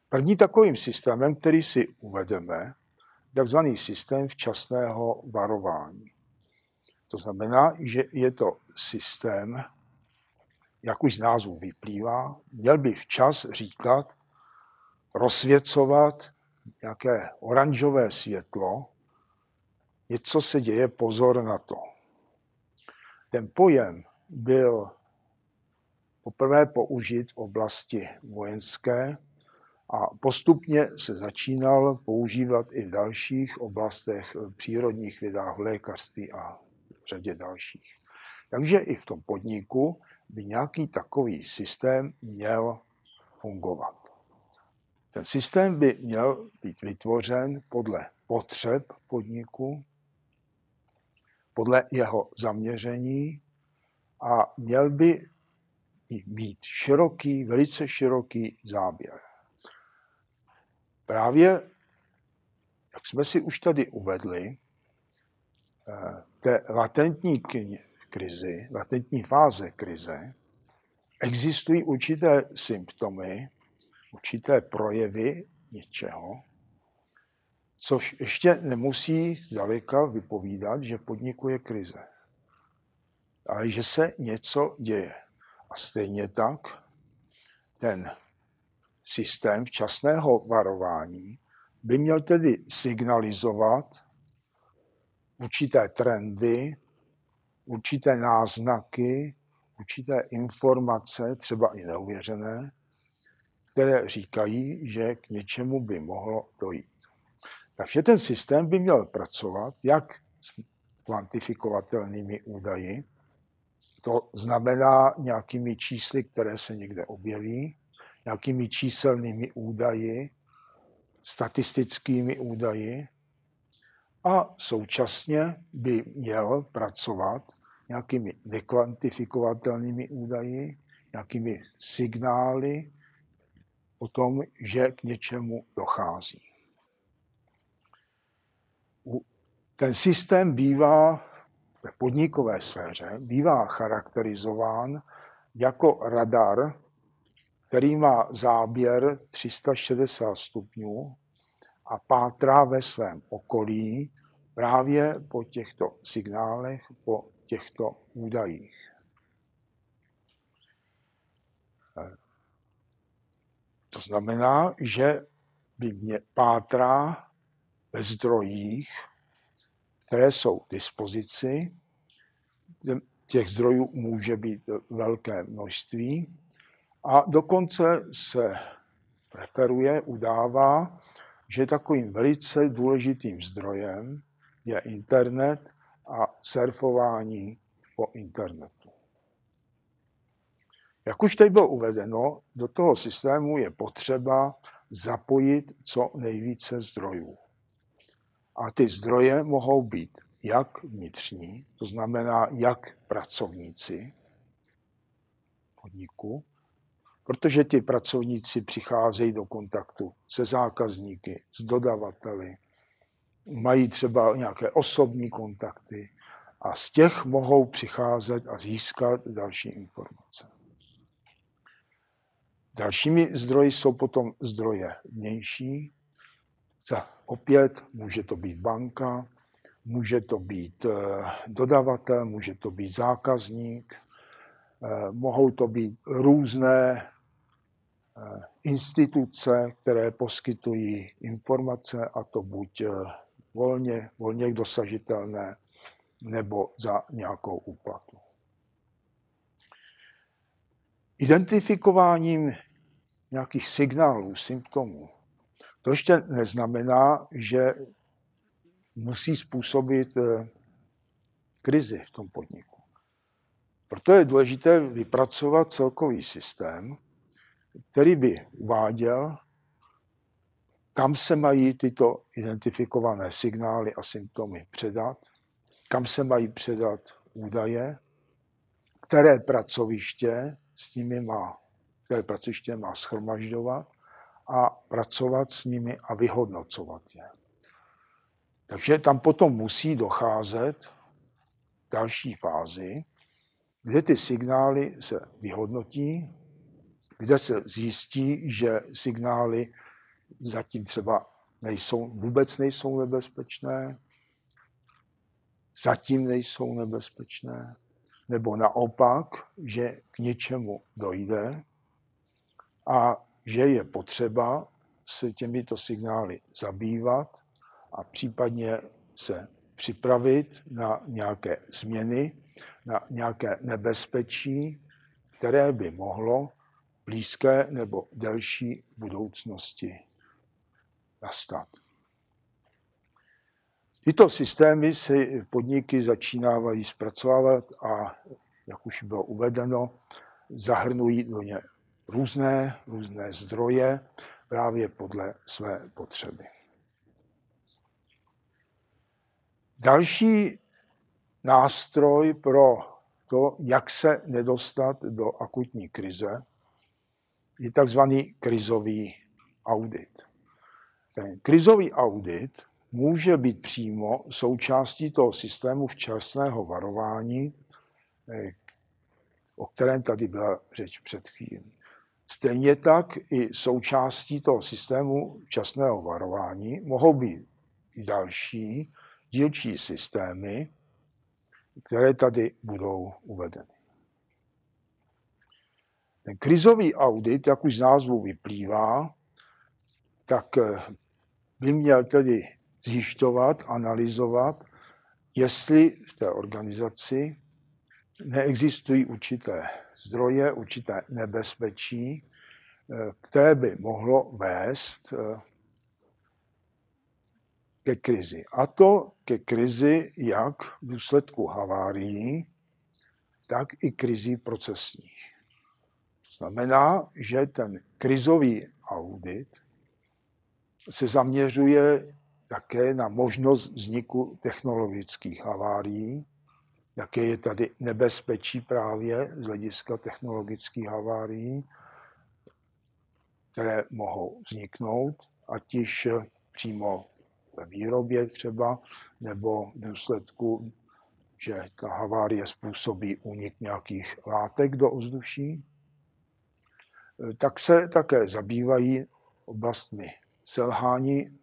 První takovým systémem, který si uvedeme, takzvaný systém včasného varování. To znamená, že je to systém, jak už z názvu vyplývá, měl by včas říkat, rozsvěcovat nějaké oranžové světlo, něco se děje, pozor na to. Ten pojem byl poprvé použit v oblasti vojenské a postupně se začínal používat i v dalších oblastech přírodních vědách, lékařství a řadě dalších. Takže i v tom podniku by nějaký takový systém měl fungovat. Ten systém by měl být vytvořen podle potřeb podniku, podle jeho zaměření a měl by mít široký, velice široký záběr. Právě, jak jsme si už tady uvedli, eh, té latentní krizi, latentní fáze krize, existují určité symptomy, určité projevy něčeho, což ještě nemusí zdaleka vypovídat, že podnikuje krize, ale že se něco děje. A stejně tak ten systém včasného varování by měl tedy signalizovat určité trendy, určité náznaky, určité informace, třeba i neuvěřené, které říkají, že k něčemu by mohlo dojít. Takže ten systém by měl pracovat jak s kvantifikovatelnými údaji, to znamená nějakými čísly, které se někde objeví, nějakými číselnými údaji, statistickými údaji a současně by měl pracovat nějakými nekvantifikovatelnými údaji, nějakými signály o tom, že k něčemu dochází. Ten systém bývá v podnikové sféře bývá charakterizován jako radar, který má záběr 360 stupňů a pátrá ve svém okolí právě po těchto signálech, po těchto údajích. To znamená, že by mě pátrá ve zdrojích, které jsou k dispozici. Těch zdrojů může být velké množství a dokonce se preferuje, udává, že takovým velice důležitým zdrojem je internet a surfování po internetu. Jak už teď bylo uvedeno, do toho systému je potřeba zapojit co nejvíce zdrojů. A ty zdroje mohou být jak vnitřní, to znamená jak pracovníci podniku, protože ti pracovníci přicházejí do kontaktu se zákazníky, s dodavateli, mají třeba nějaké osobní kontakty a z těch mohou přicházet a získat další informace. Dalšími zdroji jsou potom zdroje vnější. Opět může to být banka, může to být eh, dodavatel, může to být zákazník, eh, mohou to být různé instituce, které poskytují informace, a to buď volně, volně dosažitelné, nebo za nějakou úplatu. Identifikováním nějakých signálů, symptomů, to ještě neznamená, že musí způsobit eh, krizi v tom podniku. Proto je důležité vypracovat celkový systém, který by uváděl, kam se mají tyto identifikované signály a symptomy předat, kam se mají předat údaje, které pracoviště s nimi má, které pracoviště má schromažďovat a pracovat s nimi a vyhodnocovat je. Takže tam potom musí docházet další fázi, kde ty signály se vyhodnotí, kde se zjistí, že signály zatím třeba nejsou, vůbec nejsou nebezpečné, zatím nejsou nebezpečné, nebo naopak, že k něčemu dojde a že je potřeba se těmito signály zabývat a případně se připravit na nějaké změny, na nějaké nebezpečí, které by mohlo blízké nebo delší budoucnosti nastat. Tyto systémy si podniky začínávají zpracovávat a, jak už bylo uvedeno, zahrnují do ně různé, různé zdroje právě podle své potřeby. Další nástroj pro to, jak se nedostat do akutní krize, je takzvaný krizový audit. Ten krizový audit může být přímo součástí toho systému včasného varování, eh, o kterém tady byla řeč před chvílí. Stejně tak i součástí toho systému včasného varování mohou být i další dílčí systémy, které tady budou uvedeny. Ten krizový audit, jak už z názvu vyplývá, tak eh, by měl tedy zjišťovat, analyzovat, jestli v té organizaci neexistují určité zdroje, určité nebezpečí, eh, které by mohlo vést eh, ke krizi. A to ke krizi jak v důsledku havárií, tak i krizi procesních. Znamená, že ten krizový audit se zaměřuje také na možnost vzniku technologických havárií, jaké je tady nebezpečí právě z hlediska technologických havárií, které mohou vzniknout, ať již přímo ve výrobě třeba, nebo v důsledku, že ta havárie způsobí únik nějakých látek do ovzduší, tak se také zabývají oblastmi selhání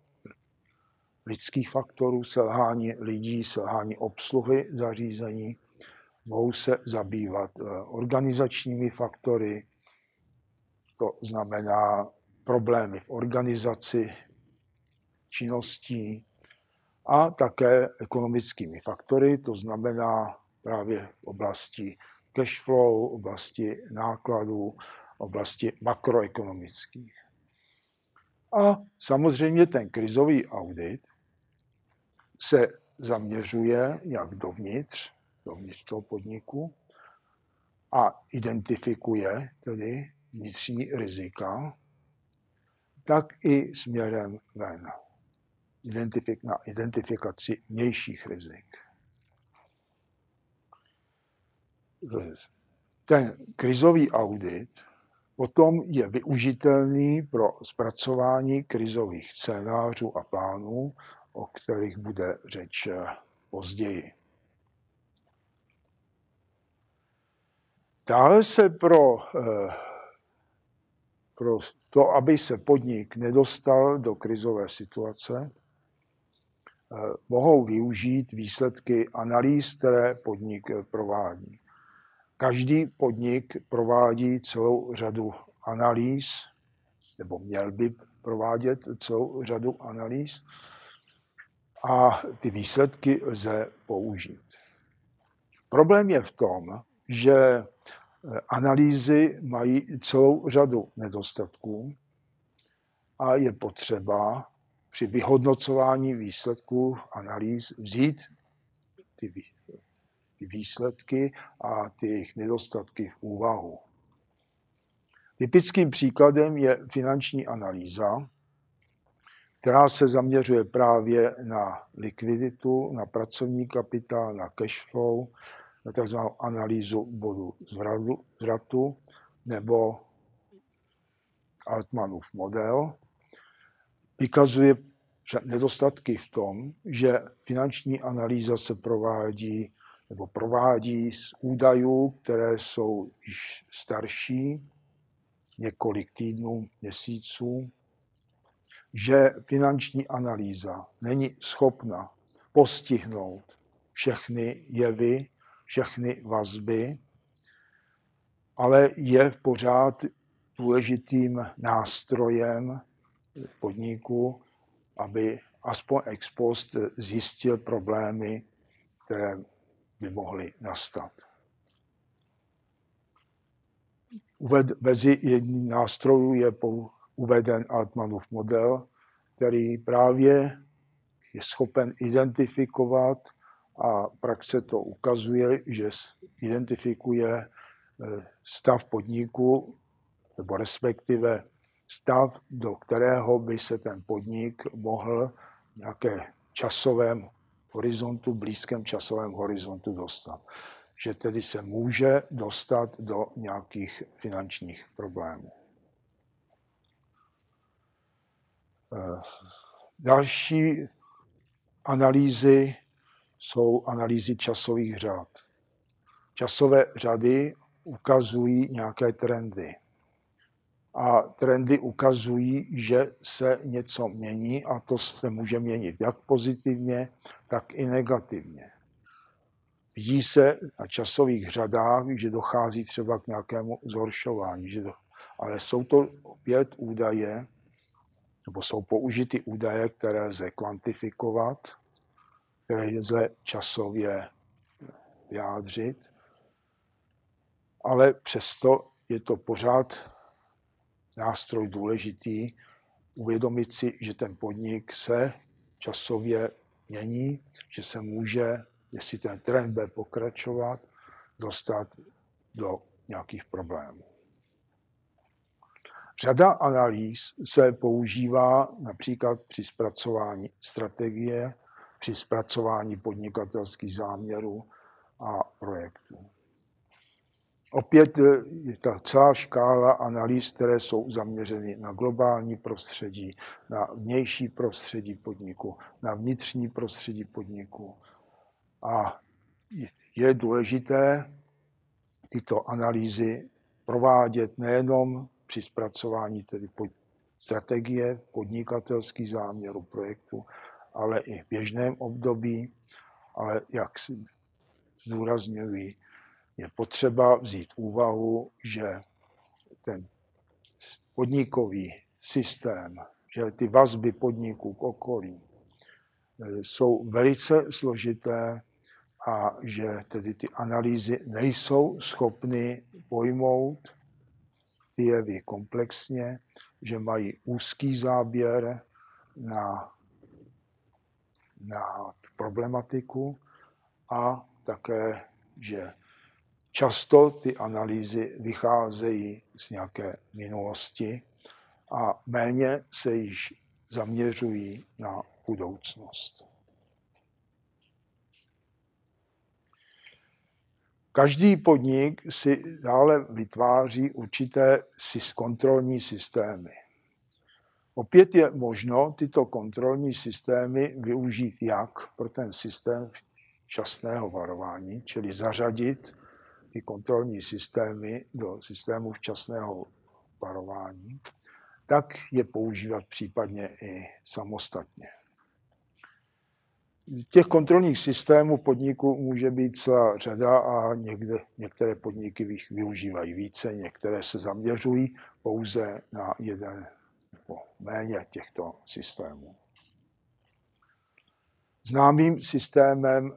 lidských faktorů, selhání lidí, selhání obsluhy zařízení, mohou se zabývat eh, organizačními faktory, to znamená problémy v organizaci činností a také ekonomickými faktory, to znamená právě v oblasti cash flow, oblasti nákladů, oblasti makroekonomických. A samozřejmě ten krizový audit se zaměřuje jak dovnitř, dovnitř toho podniku a identifikuje tedy vnitřní rizika, tak i směrem ven. Identifik, na identifikaci vnějších rizik. Ten krizový audit potom je využitelný pro zpracování krizových scénářů a plánů o kterých bude řeč eh, později. Dále se pro, eh, pro to, aby se podnik nedostal do krizové situace, eh, mohou využít výsledky analýz, které podnik provádí. Každý podnik provádí celou řadu analýz, nebo měl by provádět celou řadu analýz a ty výsledky lze použít. Problém je v tom, že eh, analýzy mají celou řadu nedostatků a je potřeba při vyhodnocování výsledků analýz vzít ty výsledky a ty jejich nedostatky v úvahu. Typickým příkladem je finanční analýza, která se zaměřuje právě na likviditu, na pracovní kapitál, na cash flow, na tzv. analýzu bodu zvratu nebo Altmanův model. Vykazuje nedostatky v tom, že finanční analýza se provádí nebo provádí z údajů, které jsou již starší, několik týdnů, měsíců, že finanční analýza není schopna postihnout všechny jevy, všechny vazby, ale je pořád důležitým nástrojem podniku, aby aspoň ex post zjistil problémy, které by mohly nastat. Mezi jedním nástrojů je uveden Altmanův model, který právě je schopen identifikovat a praxe to ukazuje, že identifikuje eh, stav podniku, nebo respektive stav, do kterého by se ten podnik mohl v nějaké časovém horizontu, blízkém časovém horizontu dostat. Že tedy se může dostat do nějakých finančních problémů. Eh, další analýzy jsou analýzy časových řad. Časové řady ukazují nějaké trendy. A trendy ukazují, že se něco mění a to se může měnit jak pozitivně, tak i negativně. Vidí se na časových řadách, že dochází třeba k nějakému zhoršování, že do... ale jsou to opět údaje, nebo jsou použity údaje, které lze kvantifikovat, které lze časově vyjádřit, ale přesto je to pořád nástroj důležitý, uvědomit si, že ten podnik se časově mění, že se může, jestli ten trend bude pokračovat, dostat do nějakých problémů. Řada analýz se používá například při zpracování strategie, při zpracování podnikatelských záměrů a projektů. Opět je ta celá škála analýz, které jsou zaměřeny na globální prostředí, na vnější prostředí podniku, na vnitřní prostředí podniku. A je důležité tyto analýzy provádět nejenom při zpracování tedy strategie, podnikatelský záměru projektu, ale i v běžném období, ale jak si zdůrazňuji, je potřeba vzít úvahu, že ten podnikový systém, že ty vazby podniků k okolí eh, jsou velice složité a že tedy ty analýzy nejsou schopny pojmout ty jevy komplexně, že mají úzký záběr na, na problematiku a také, že často ty analýzy vycházejí z nějaké minulosti a méně se již zaměřují na budoucnost. Každý podnik si dále vytváří určité kontrolní systémy. Opět je možno tyto kontrolní systémy využít jak pro ten systém včasného varování, čili zařadit ty kontrolní systémy do systému včasného varování, tak je používat případně i samostatně. Těch kontrolních systémů podniku může být celá řada a někde, některé podniky jich využívají více, některé se zaměřují pouze na jeden nebo méně těchto systémů. Známým systémem,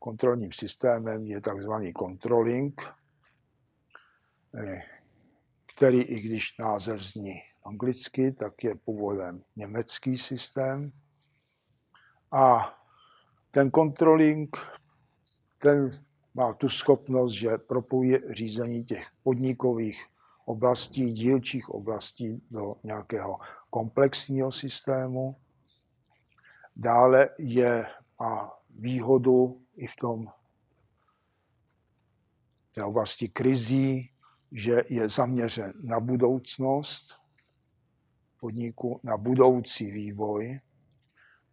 kontrolním systémem je takzvaný controlling, který, i když název zní anglicky, tak je původem německý systém. A ten controlling, ten má tu schopnost, že propojuje řízení těch podnikových oblastí, dílčích oblastí do nějakého komplexního systému. Dále je a výhodu i v tom té oblasti krizí, že je zaměřen na budoucnost podniku, na budoucí vývoj,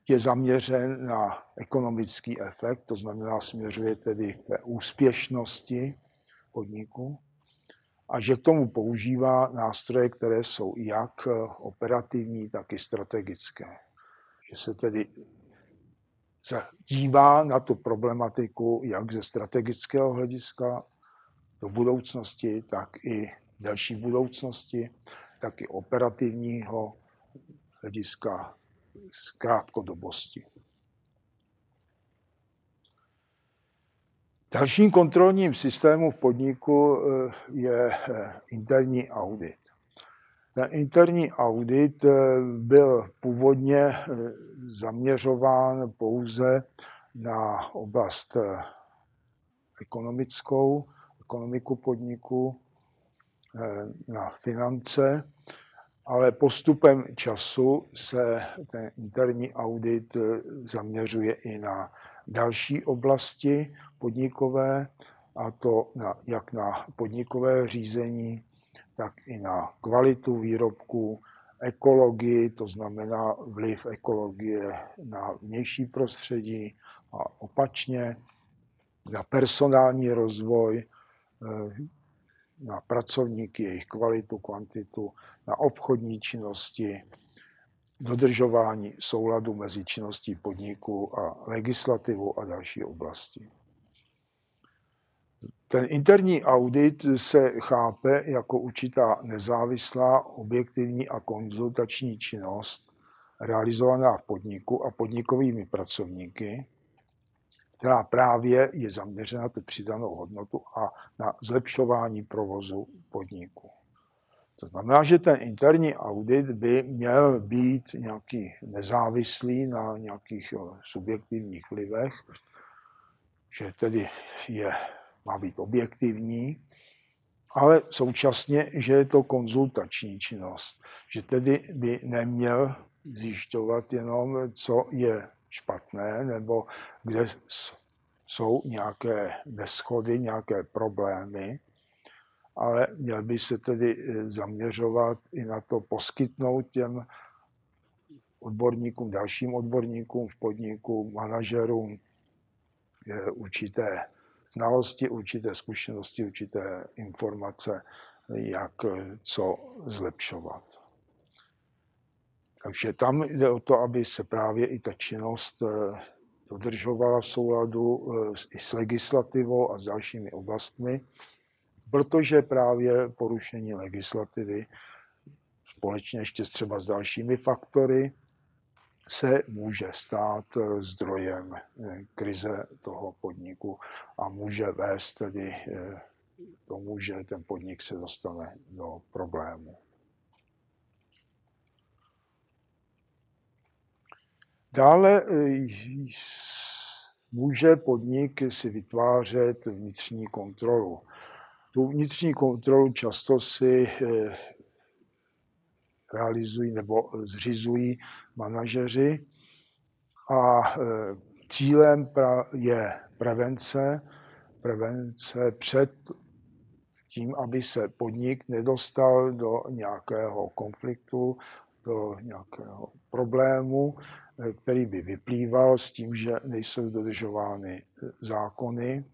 je zaměřen na ekonomický efekt, to znamená směřuje tedy k úspěšnosti podniku a že k tomu používá nástroje, které jsou jak operativní, tak i strategické. Že se tedy dívá na tu problematiku jak ze strategického hlediska do budoucnosti, tak i další budoucnosti, tak i operativního hlediska z krátkodobosti. Dalším kontrolním systémem v podniku eh, je eh, interní audit. Ten interní audit eh, byl původně zaměřován pouze na oblast ekonomickou, ekonomiku podniku, na finance ale postupem času se ten interní audit eh, zaměřuje i na další oblasti podnikové, a to na, jak na podnikové řízení, tak i na kvalitu výrobků, ekologii, to znamená vliv ekologie na vnější prostředí a opačně, na personální rozvoj, eh, na pracovníky, jejich kvalitu, kvantitu, na obchodní činnosti, dodržování souladu mezi činností podniku a legislativu a další oblasti. Ten interní audit se chápe jako určitá nezávislá, objektivní a konzultační činnost realizovaná v podniku a podnikovými pracovníky, která právě je zaměřena na tu přidanou hodnotu a na zlepšování provozu podniku. To znamená, že ten interní audit by měl být nějaký nezávislý na nějakých subjektivních vlivech, že tedy je, má být objektivní, ale současně, že je to konzultační činnost, že tedy by neměl zjišťovat jenom, co je špatné, nebo kde jsou nějaké neschody, nějaké problémy, ale měl by se tedy eh, zaměřovat i na to poskytnout těm odborníkům, dalším odborníkům v podniku, manažerům určité znalosti, určité zkušenosti, určité informace, jak eh, co zlepšovat. Takže tam jde o to, aby se právě i ta činnost eh, dodržovala v souladu eh, i s legislativou a s dalšími oblastmi, protože právě porušení legislativy společně ještě třeba s dalšími faktory se může stát eh, zdrojem krize toho podniku a může vést tedy tomu, že ten podnik se dostane do problému. Dále eh, může podnik si vytvářet vnitřní kontrolu. Tu vnitřní kontrolu často si eh, realizují nebo zřizují manažeři. A eh, cílem je prevence, prevence před tím, aby se podnik nedostal do nějakého konfliktu, do nějakého problému, který by vyplýval s tím, že nejsou dodržovány zákony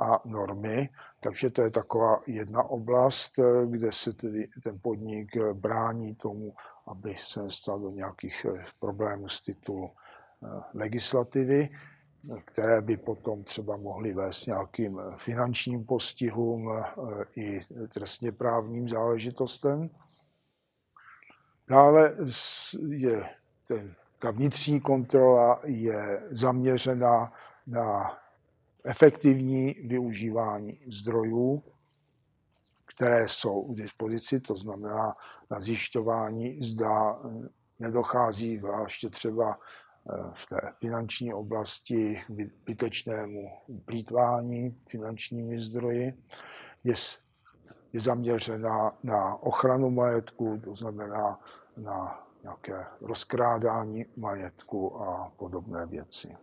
a normy. Takže to je taková jedna oblast, kde se tedy ten podnik brání tomu, aby se nestal do nějakých problémů z titulu eh, legislativy, které by potom třeba mohly vést nějakým finančním postihům eh, i trestně právním záležitostem. Dále je ten, ta vnitřní kontrola je zaměřena na efektivní využívání zdrojů, které jsou k dispozici, to znamená na zjišťování, zda nedochází zvláště třeba eh, v té finanční oblasti k bytečnému plítvání finančními zdroji. Je, je zaměřena na ochranu majetku, to znamená na nějaké rozkrádání majetku a podobné věci.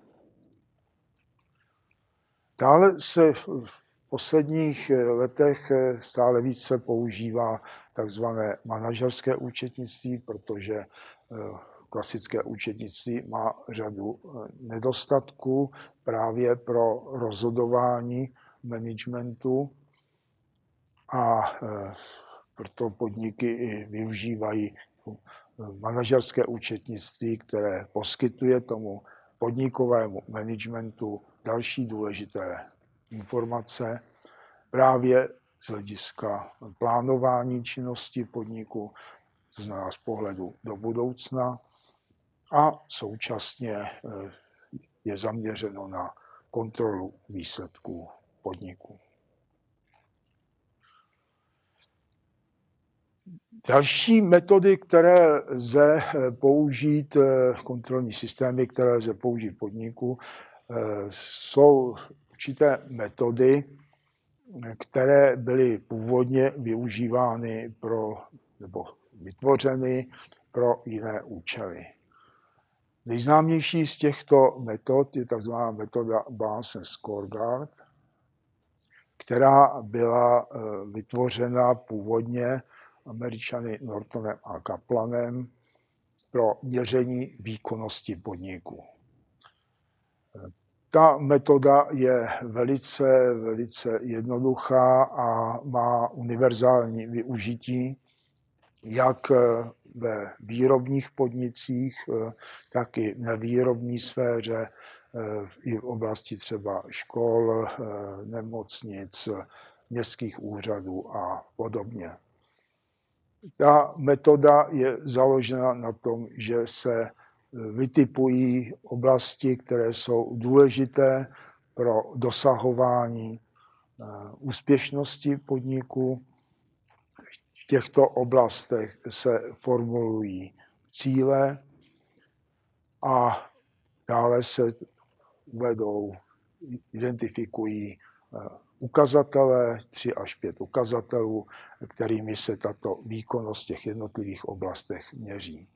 Dále se v posledních letech stále více používá takzvané manažerské účetnictví, protože eh, klasické účetnictví má řadu eh, nedostatků právě pro rozhodování managementu a eh, proto podniky i využívají manažerské účetnictví, které poskytuje tomu podnikovému managementu další důležité informace právě z hlediska plánování činnosti podniku, to znamená z pohledu do budoucna a současně eh, je zaměřeno na kontrolu výsledků podniku. Další metody, které lze eh, použít, eh, kontrolní systémy, které lze použít podniku, jsou určité metody, které byly původně využívány pro, nebo vytvořeny pro jiné účely. Nejznámější z těchto metod je tzv. metoda Balance Scorecard, která byla vytvořena původně Američany Nortonem a Kaplanem pro měření výkonnosti podniku. Ta metoda je velice, velice jednoduchá a má univerzální využití jak ve výrobních podnicích, tak i v nevýrobní sféře, i v oblasti třeba škol, nemocnic, městských úřadů a podobně. Ta metoda je založena na tom, že se vytipují oblasti, které jsou důležité pro dosahování e, úspěšnosti podniku. V těchto oblastech se formulují cíle a dále se uvedou, identifikují e, ukazatele, tři až pět ukazatelů, kterými se tato výkonnost v těch jednotlivých oblastech měří.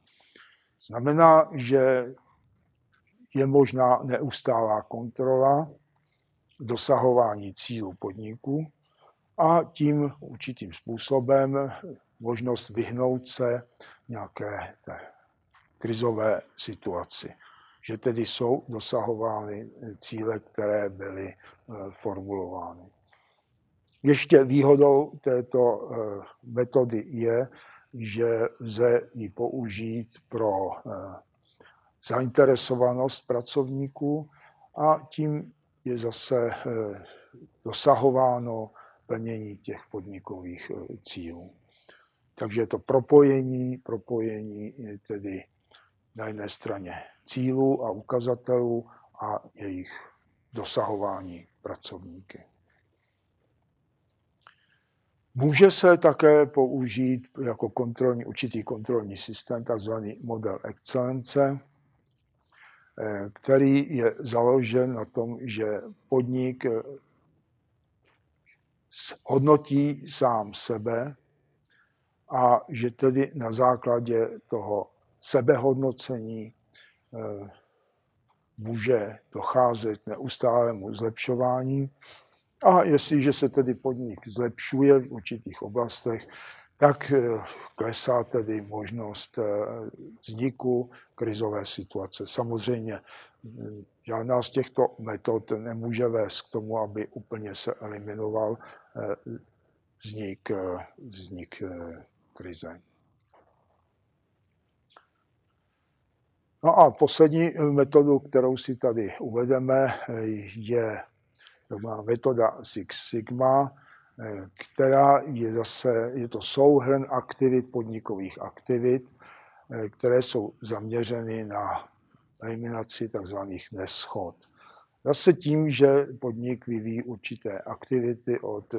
Znamená, že je možná neustálá kontrola dosahování cílu podniku a tím určitým způsobem možnost vyhnout se nějaké té krizové situaci že tedy jsou dosahovány cíle, které byly eh, formulovány. Ještě výhodou této eh, metody je, že lze ji použít pro eh, zainteresovanost pracovníků a tím je zase dosahováno plnění těch podnikových cílů. Takže to propojení, propojení je tedy na jedné straně cílů a ukazatelů a jejich dosahování pracovníky. Může se také použít jako kontrolní, určitý kontrolní systém, takzvaný model excelence, eh, který je založen na tom, že podnik eh, hodnotí sám sebe a že tedy na základě toho sebehodnocení eh, může docházet neustálému zlepšování. A jestliže se tedy podnik zlepšuje v určitých oblastech, tak eh, klesá tedy možnost eh, vzniku krizové situace. Samozřejmě žádná z těchto metod nemůže vést k tomu, aby úplně se eliminoval vznik, vznik krize. No a poslední metodu, kterou si tady uvedeme, je metoda Six Sigma, která je zase, je to souhrn aktivit, podnikových aktivit, které jsou zaměřeny na eliminaci tzv. neschod. Zase tím, že podnik vyvíjí určité aktivity od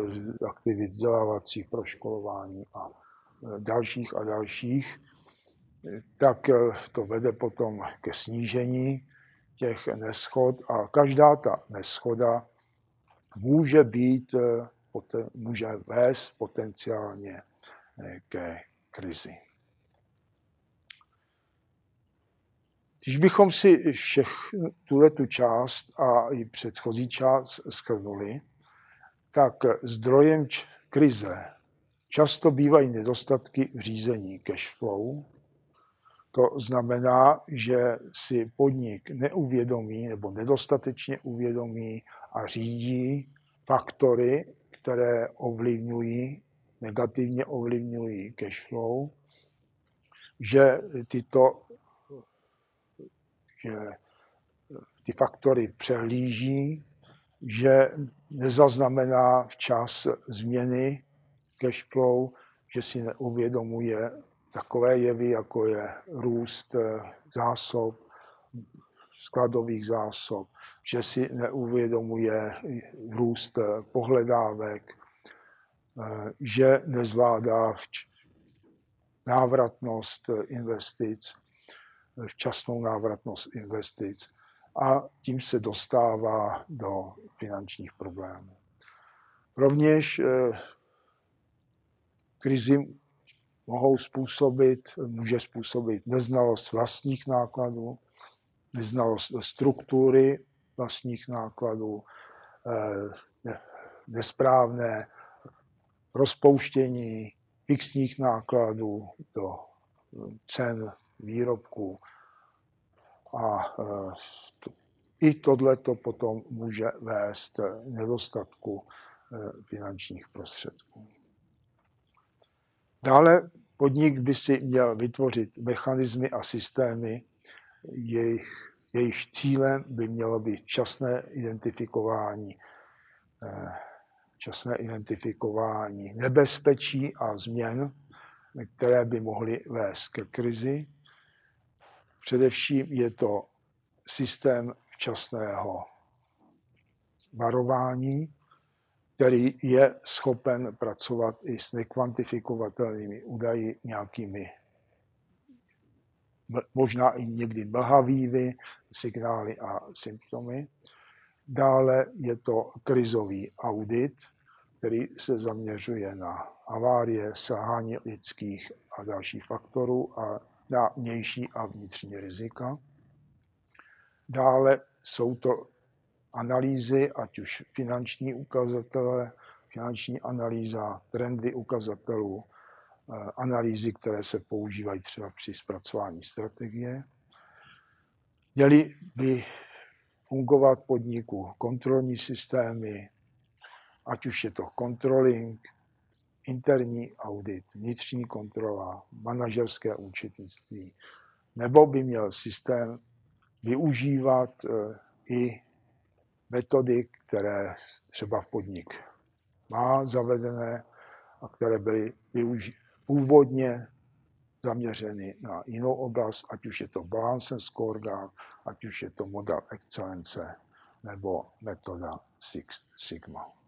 aktivit vzdělávacích, proškolování a dalších a dalších, tak to vede potom ke snížení těch neschod a každá ta neschoda může být, může vést potenciálně ke krizi. Když bychom si všech tuhle tu část a i předchozí část schrnuli, tak zdrojem krize často bývají nedostatky v řízení cash flow. To znamená, že si podnik neuvědomí nebo nedostatečně uvědomí a řídí faktory, které ovlivňují, negativně ovlivňují cash flow, že tyto že ty faktory přehlíží, že nezaznamená včas změny cash flow, že si neuvědomuje takové jevy, jako je růst eh, zásob, skladových zásob, že si neuvědomuje růst eh, pohledávek, eh, že nezvládá návratnost investic, včasnou návratnost investic a tím se dostává do finančních problémů. Rovněž krizi mohou způsobit, může způsobit neznalost vlastních nákladů, neznalost struktury vlastních nákladů, eh, nesprávné rozpouštění fixních nákladů do cen výrobků. A e, i tohle to potom může vést nedostatku finančních prostředků. Dále podnik by si měl vytvořit mechanismy a systémy, jejich, jejich cílem by mělo být časné identifikování, e, časné identifikování nebezpečí a změn, které by mohly vést ke krizi. Především je to systém včasného varování, který je schopen pracovat i s nekvantifikovatelnými údaji nějakými možná i někdy mlhavými signály a symptomy. Dále je to krizový audit, který se zaměřuje na havárie, selhání lidských a dalších faktorů a na vnější a vnitřní rizika. Dále jsou to analýzy, ať už finanční ukazatele, finanční analýza, trendy ukazatelů, eh, analýzy, které se používají třeba při zpracování strategie. Měly by fungovat podniku kontrolní systémy, ať už je to controlling, interní audit, vnitřní kontrola, manažerské účetnictví, nebo by měl systém využívat eh, i metody, které třeba v podnik má zavedené a které byly využi- původně zaměřeny na jinou oblast, ať už je to balance scorecard, ať už je to model excelence nebo metoda Six Sigma.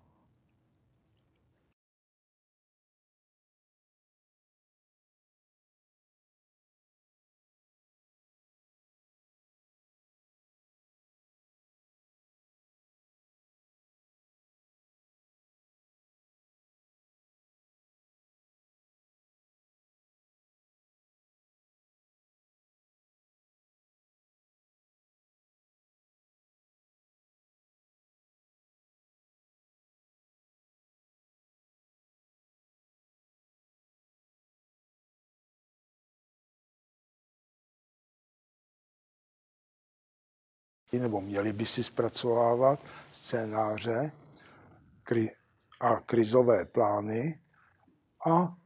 Nebo měli by si zpracovávat scénáře a krizové plány a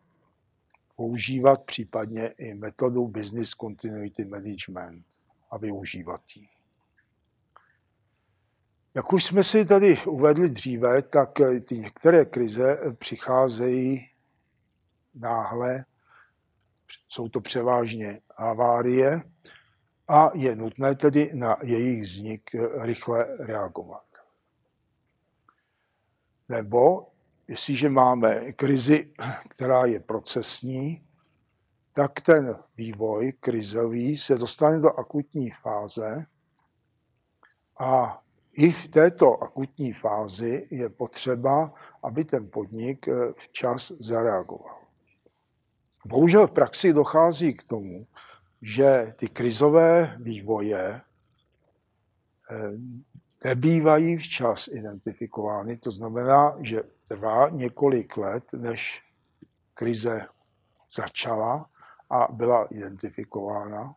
používat případně i metodu Business Continuity Management a využívat ji. Jak už jsme si tady uvedli dříve, tak ty některé krize přicházejí náhle jsou to převážně havárie a je nutné tedy na jejich vznik rychle reagovat. Nebo jestliže máme krizi, která je procesní, tak ten vývoj krizový se dostane do akutní fáze a i v této akutní fázi je potřeba, aby ten podnik eh, včas zareagoval. Bohužel v praxi dochází k tomu, že ty krizové vývoje eh, nebývají včas identifikovány. To znamená, že trvá několik let, než krize začala a byla identifikována.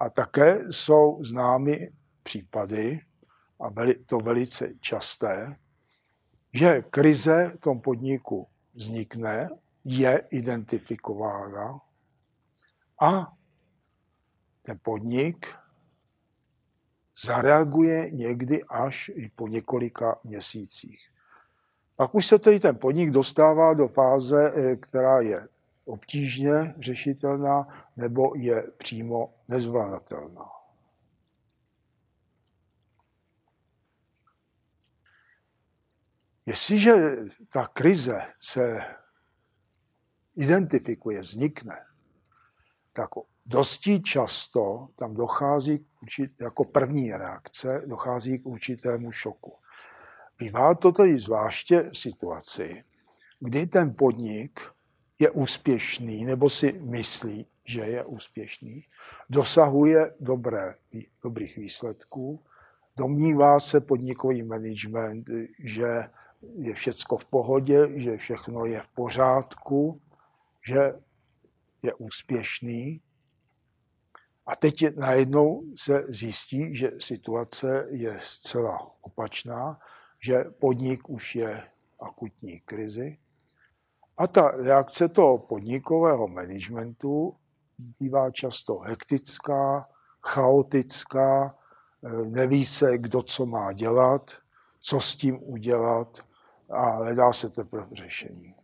A také jsou známy případy, a to velice časté, že krize v tom podniku vznikne, je identifikována a ten podnik zareaguje někdy až i po několika měsících. Pak už se tedy ten podnik dostává do fáze, eh, která je obtížně řešitelná nebo je přímo nezvládatelná. Jestliže ta krize se identifikuje, vznikne, tak dosti často tam dochází k určit, jako první reakce, dochází k určitému šoku. Bývá to tedy zvláště v situaci, kdy ten podnik je úspěšný nebo si myslí, že je úspěšný, dosahuje dobré, dobrých výsledků, domnívá se podnikový management, že je všecko v pohodě, že všechno je v pořádku, že je úspěšný. A teď najednou se zjistí, že situace je zcela opačná, že podnik už je akutní krizi. A ta reakce toho podnikového managementu bývá často hektická, chaotická, neví se, kdo co má dělat, co s tím udělat a hledá se teprve řešení.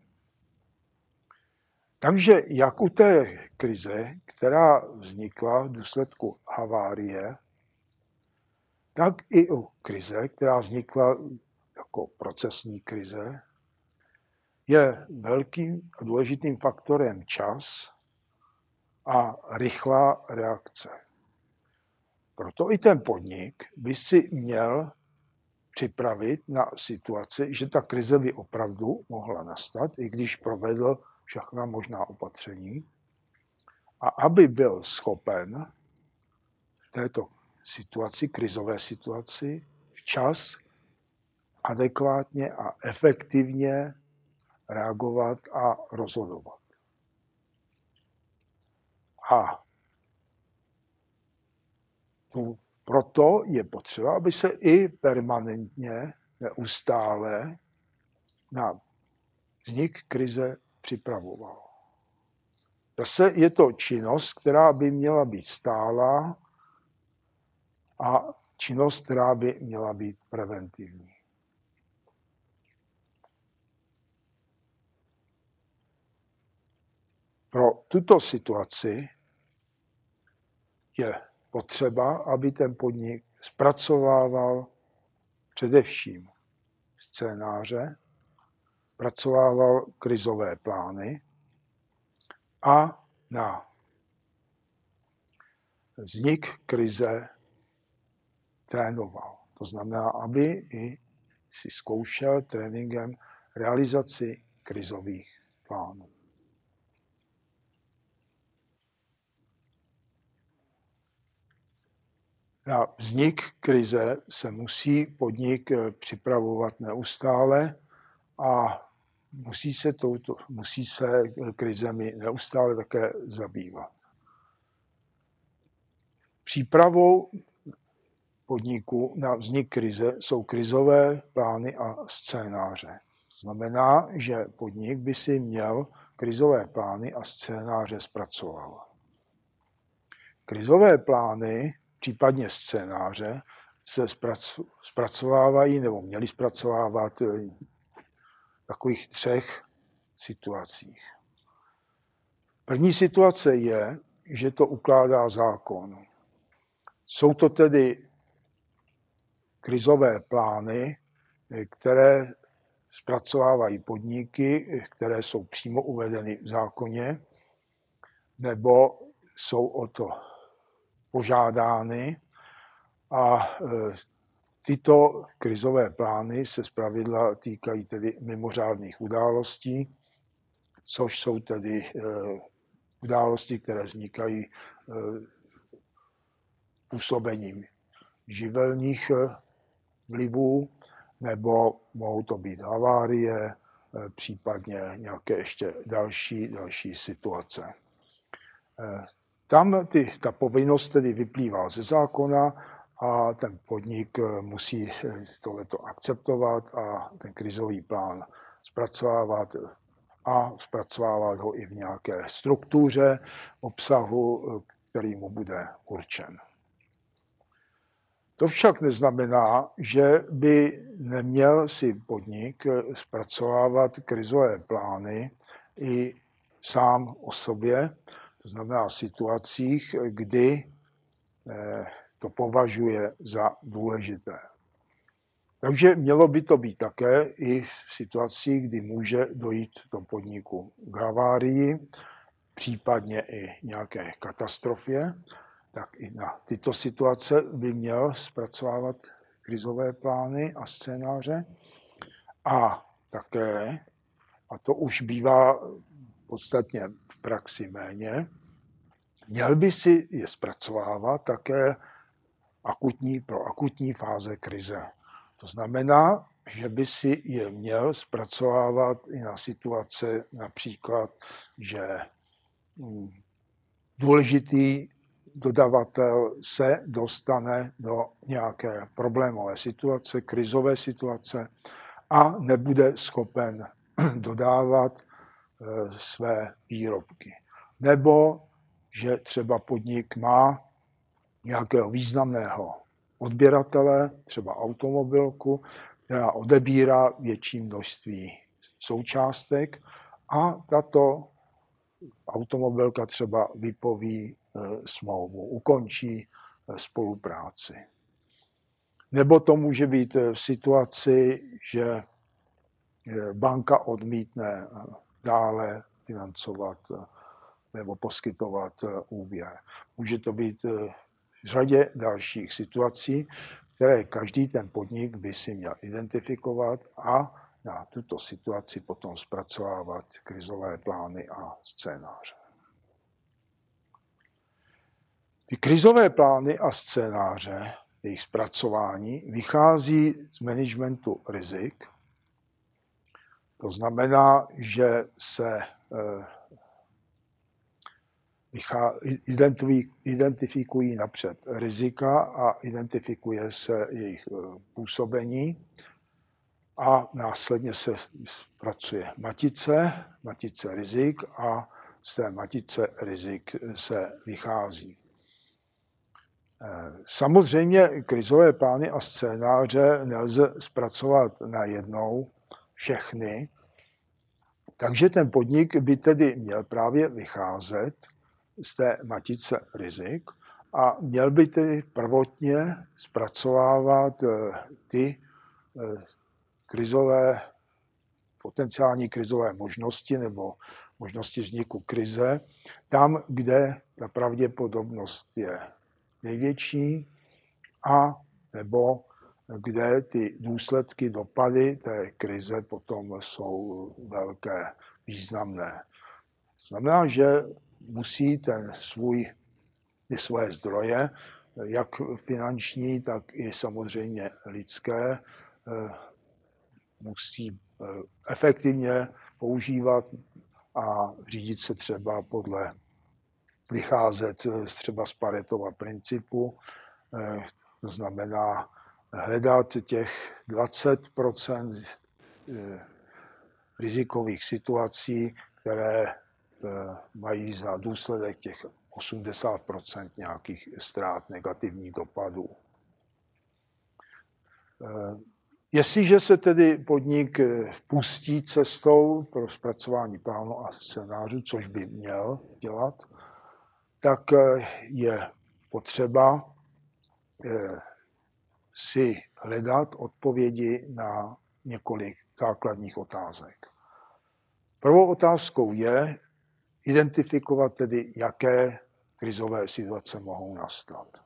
Takže jak u té krize, která vznikla v důsledku havárie, tak i u krize, která vznikla jako procesní krize, je velkým a důležitým faktorem čas a rychlá reakce. Proto i ten podnik by si měl připravit na situaci, že ta krize by opravdu mohla nastat, i když provedl všechna možná opatření. A aby byl schopen v této situaci, krizové situaci, včas, adekvátně a efektivně reagovat a rozhodovat. A tu proto je potřeba, aby se i permanentně, neustále na vznik krize připravoval. Zase je to činnost, která by měla být stála a činnost, která by měla být preventivní. Pro tuto situaci je potřeba, aby ten podnik zpracovával především scénáře, zpracovával krizové plány a na vznik krize trénoval. To znamená, aby i si zkoušel tréninkem realizaci krizových plánů. Na vznik krize se musí podnik eh, připravovat neustále a musí se, touto, musí se eh, krizemi neustále také zabývat. Přípravou podniku na vznik krize jsou krizové plány a scénáře. Znamená, že podnik by si měl krizové plány a scénáře zpracovávat. Krizové plány případně scénáře se zpracovávají nebo měli zpracovávat eh, takových třech situacích. První situace je, že to ukládá zákon. Jsou to tedy krizové plány, které zpracovávají podniky, které jsou přímo uvedeny v zákoně, nebo jsou o to požádány a e, tyto krizové plány se zpravidla týkají tedy mimořádných událostí, což jsou tedy e, události, které vznikají e, působením živelních vlivů, nebo mohou to být havárie, případně nějaké ještě další, další situace. Tam ty, ta povinnost tedy vyplývá ze zákona a ten podnik eh, musí eh, tohleto akceptovat a ten krizový plán zpracovávat a zpracovávat ho i v nějaké struktuře obsahu, eh, který mu bude určen. To však neznamená, že by neměl si podnik zpracovávat krizové plány i sám o sobě, to znamená v situacích, kdy eh, to považuje za důležité. Takže mělo by to být také i v situacích, kdy může dojít do podniku k havárii, případně i nějaké katastrofě, tak i na tyto situace by měl zpracovávat krizové plány a scénáře. A také, a to už bývá podstatně praxi méně, měl by si je zpracovávat také akutní, pro akutní fáze krize. To znamená, že by si je měl zpracovávat i na situace například, že hm, důležitý dodavatel se dostane do nějaké problémové situace, krizové situace a nebude schopen dodávat Eh, své výrobky. Nebo že třeba podnik má nějakého významného odběratele, třeba automobilku, která odebírá větší množství součástek a tato automobilka třeba vypoví eh, smlouvu, ukončí eh, spolupráci. Nebo to může být v situaci, že banka odmítne dále financovat nebo poskytovat úvěr. Může to být řadě dalších situací, které každý ten podnik by si měl identifikovat a na tuto situaci potom zpracovávat krizové plány a scénáře. Ty krizové plány a scénáře, jejich zpracování, vychází z managementu rizik, to znamená, že se eh, identifikují napřed rizika a identifikuje se jejich eh, působení a následně se pracuje matice, matice rizik a z té matice rizik se vychází. Eh, samozřejmě krizové plány a scénáře nelze zpracovat najednou, všechny. Takže ten podnik by tedy měl právě vycházet z té matice rizik a měl by tedy prvotně zpracovávat eh, ty eh, krizové, potenciální krizové možnosti nebo možnosti vzniku krize, tam, kde ta pravděpodobnost je největší a nebo kde ty důsledky, dopady té krize potom jsou velké, významné. Znamená, že musí ten svůj, ty svoje zdroje, jak finanční, tak i samozřejmě lidské, eh, musí eh, efektivně používat a řídit se třeba podle, vycházet třeba z Paretova principu, eh, to znamená hledat těch 20 eh, rizikových situací, které eh, mají za důsledek těch 80% nějakých ztrát, negativních dopadů. Eh, Jestliže se tedy podnik pustí cestou pro zpracování plánu a scénářů, což by měl dělat, tak je potřeba si hledat odpovědi na několik základních otázek. Prvou otázkou je identifikovat tedy, jaké krizové situace mohou nastat.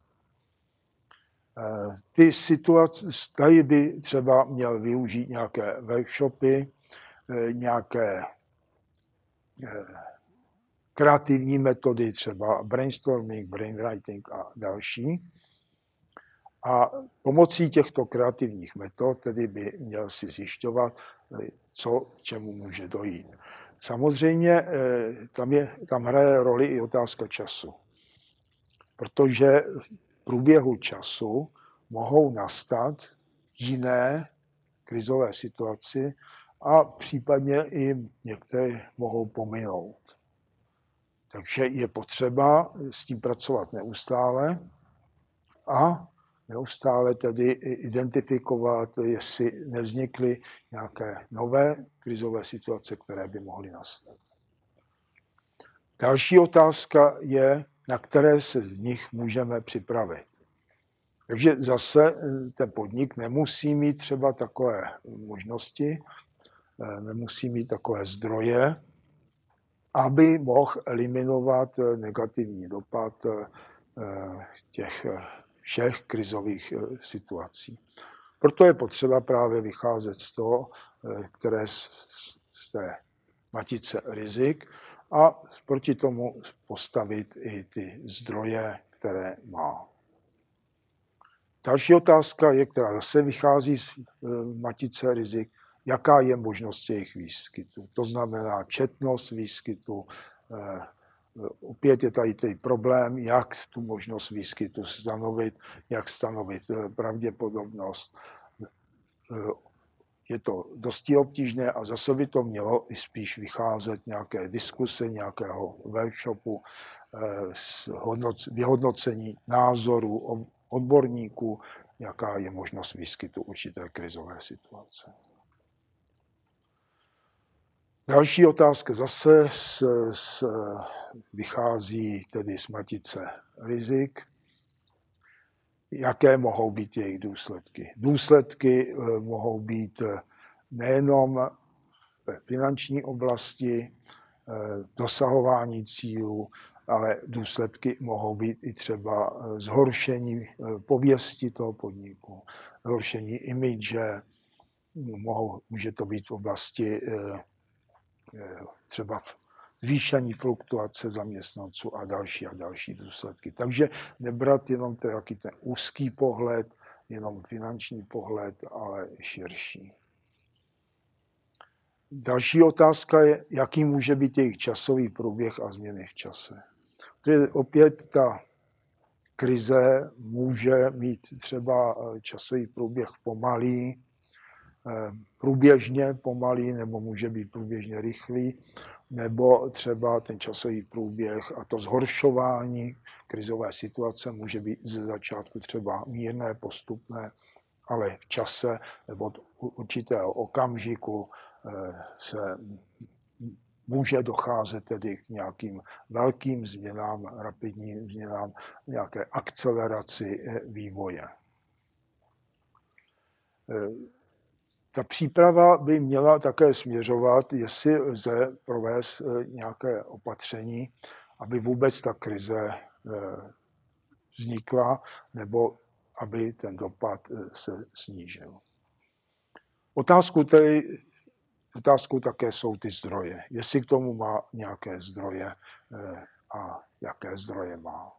Eh, ty situace, tady by třeba měl využít nějaké workshopy, eh, nějaké eh, kreativní metody, třeba brainstorming, brainwriting a další. A pomocí těchto kreativních metod tedy by měl si zjišťovat, co k čemu může dojít. Samozřejmě eh, tam, je, tam hraje roli i otázka času, protože v průběhu času mohou nastat jiné krizové situaci a případně i některé mohou pominout. Takže je potřeba s tím pracovat neustále a neustále tedy identifikovat, jestli nevznikly nějaké nové krizové situace, které by mohly nastat. Další otázka je, na které se z nich můžeme připravit. Takže zase eh, ten podnik nemusí mít třeba takové možnosti, eh, nemusí mít takové zdroje, aby mohl eliminovat eh, negativní dopad těch všech krizových eh, situací. Proto je potřeba právě vycházet z toho, eh, které z té matice rizik a proti tomu postavit i ty zdroje, které má. Další otázka je, která zase vychází z eh, matice rizik, jaká je možnost jejich výskytu. To znamená četnost výskytu, opět je tady ten problém, jak tu možnost výskytu stanovit, jak stanovit eh, pravděpodobnost. Eh, je to dosti obtížné a zase by to mělo i spíš vycházet nějaké diskuse, nějakého workshopu, eh, vyhodnocení názorů odborníků, jaká je možnost výskytu určité krizové situace. Další otázka zase z, z, vychází tedy z matice rizik. Jaké mohou být jejich důsledky? Důsledky eh, mohou být eh, nejenom ve finanční oblasti, eh, dosahování cílů, ale důsledky mohou být i třeba zhoršení pověsti toho podniku, zhoršení imidže, mohou, může to být v oblasti třeba zvýšení fluktuace zaměstnanců a další a další důsledky. Takže nebrat jenom ten, jaký ten úzký pohled, jenom finanční pohled, ale širší. Další otázka je, jaký může být jejich časový průběh a změny v čase. To je opět ta krize může mít třeba časový průběh pomalý, průběžně pomalý, nebo může být průběžně rychlý, nebo třeba ten časový průběh a to zhoršování krizové situace může být ze začátku třeba mírné, postupné, ale v čase nebo od určitého okamžiku eh, se může docházet tedy k nějakým velkým změnám, rapidním změnám, nějaké akceleraci eh, vývoje. Ta příprava by měla také směřovat, jestli lze provést eh, nějaké opatření, aby vůbec ta krize eh, vznikla, nebo aby ten dopad eh, se snížil. Otázku tedy, otázkou také jsou ty zdroje. Jestli k tomu má nějaké zdroje a jaké zdroje má.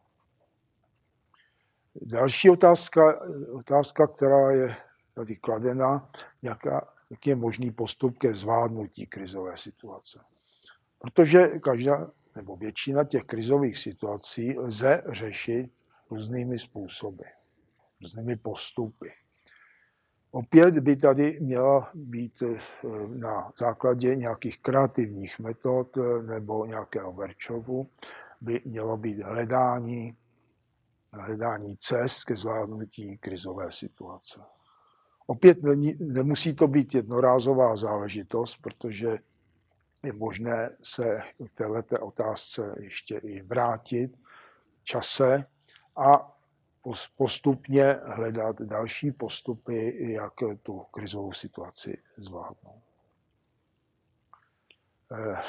Další otázka, otázka, která je tady kladena, jaká, jaký je možný postup ke zvládnutí krizové situace. Protože každá nebo většina těch krizových situací lze řešit různými způsoby, různými postupy. Opět by tady měla být eh, na základě nějakých kreativních metod eh, nebo nějakého workshopu, by mělo být hledání, hledání cest ke zvládnutí krizové situace. Opět není, nemusí to být jednorázová záležitost, protože je možné se k této otázce ještě i vrátit čase a postupně hledat další postupy, jak tu krizovou situaci zvládnout. Eh,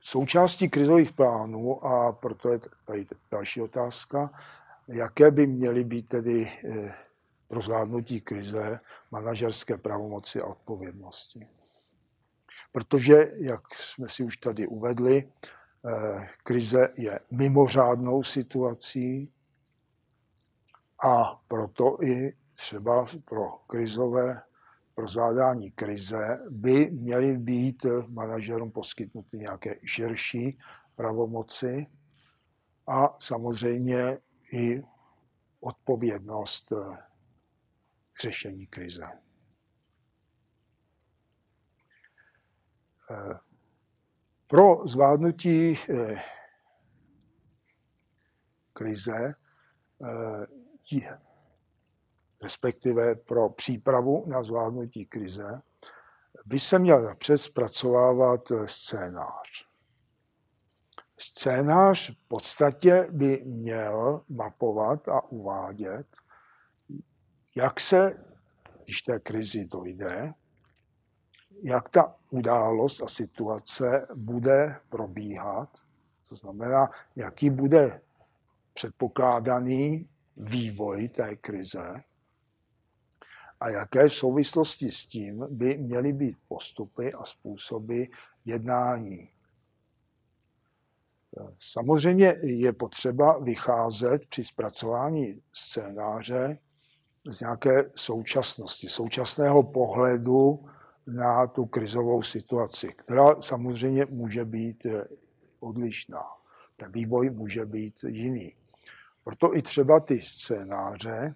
součástí krizových plánů, a proto je tady další otázka, jaké by měly být tedy eh, pro zvládnutí krize manažerské pravomoci a odpovědnosti. Protože, jak jsme si už tady uvedli, eh, krize je mimořádnou situací a proto i třeba pro krizové pro zvládání krize by měly být manažerům poskytnuty nějaké širší pravomoci a samozřejmě i odpovědnost k řešení krize. Pro zvládnutí eh, krize eh, respektive pro přípravu na zvládnutí krize, by se měl napřed zpracovávat scénář. Scénář v podstatě by měl mapovat a uvádět, jak se, když té krizi dojde, jak ta událost a situace bude probíhat, to znamená, jaký bude předpokládaný vývoj té krize, a jaké souvislosti s tím by měly být postupy a způsoby jednání. Samozřejmě je potřeba vycházet při zpracování scénáře z nějaké současnosti, současného pohledu na tu krizovou situaci, která samozřejmě může být odlišná. Ten vývoj může být jiný. Proto i třeba ty scénáře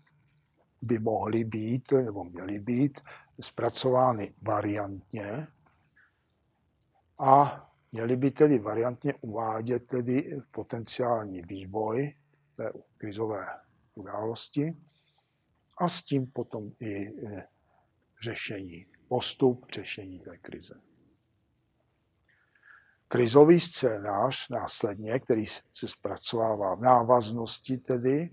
by mohly být nebo měly být zpracovány variantně a měly by tedy variantně uvádět tedy potenciální vývoj té krizové události a s tím potom i e, řešení, postup řešení té krize. Krizový scénář následně, který se zpracovává v návaznosti tedy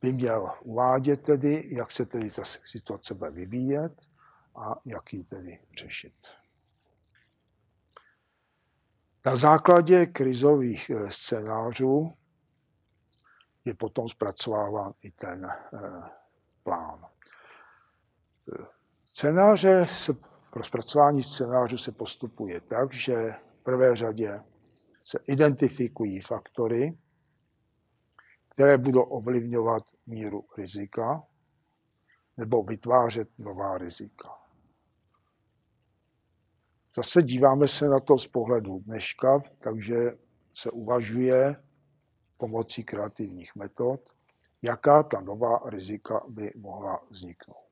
by měl uvádět tedy, jak se tedy ta situace bude vyvíjet a jak ji tedy řešit. Na základě krizových eh, scénářů je potom zpracováván i ten eh, plán. Scénáře se, pro zpracování scénářů se postupuje tak, že v prvé řadě se identifikují faktory, které budou ovlivňovat míru rizika nebo vytvářet nová rizika. Zase díváme se na to z pohledu dneška, takže se uvažuje pomocí kreativních metod, jaká ta nová rizika by mohla vzniknout.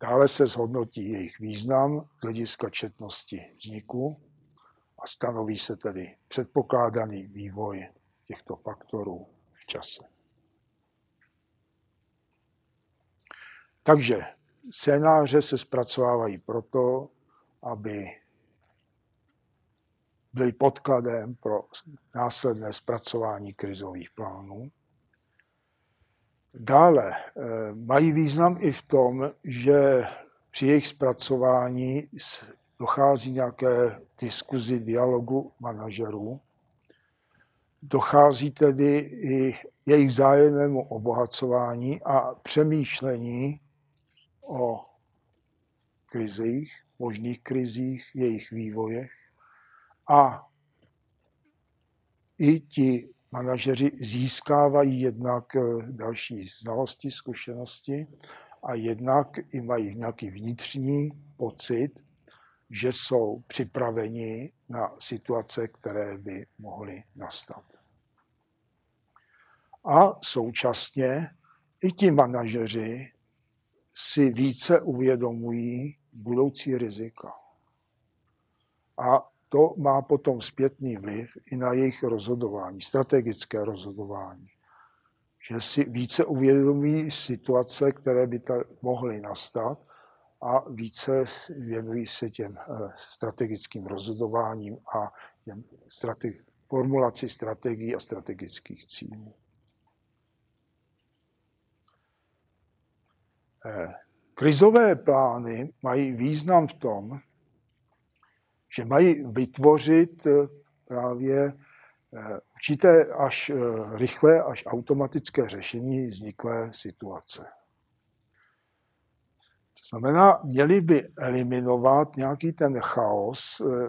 Dále se zhodnotí jejich význam z hlediska četnosti vzniku a stanoví se tedy předpokládaný vývoj těchto faktorů v čase. Takže scénáře se zpracovávají proto, aby byly podkladem pro následné zpracování krizových plánů. Dále eh, mají význam i v tom, že při jejich zpracování dochází nějaké diskuzi, dialogu manažerů Dochází tedy i jejich vzájemnému obohacování a přemýšlení o krizích, možných krizích, jejich vývojech. A i ti manažeři získávají jednak eh, další znalosti, zkušenosti a jednak i mají nějaký vnitřní pocit, že jsou připraveni na situace, které by mohly nastat. A současně i ti manažeři si více uvědomují budoucí rizika. A to má potom zpětný vliv i na jejich rozhodování, strategické rozhodování. že si více uvědomí situace, které by ta mohly nastat a více věnují se těm eh, strategickým rozhodováním a těm strategi- formulaci strategií a strategických cílů. Eh, krizové plány mají význam v tom, že mají vytvořit eh, právě určité až rychlé, až automatické řešení vzniklé situace znamená, měli by eliminovat nějaký ten chaos, eh,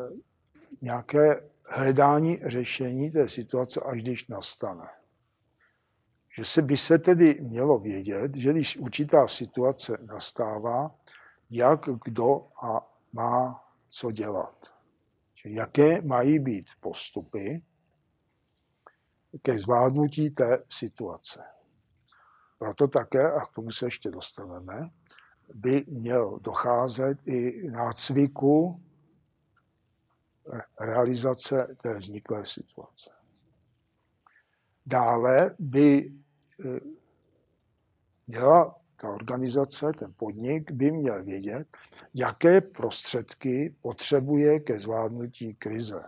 nějaké hledání řešení té situace, až když nastane. Že se by se tedy mělo vědět, že když určitá situace nastává, jak kdo a má co dělat. Jaké mají být postupy ke zvládnutí té situace. Proto také, a k tomu se ještě dostaneme, by měl docházet i nácviku realizace té vzniklé situace. Dále by eh, měla ta organizace, ten podnik by měl vědět, jaké prostředky potřebuje ke zvládnutí krize.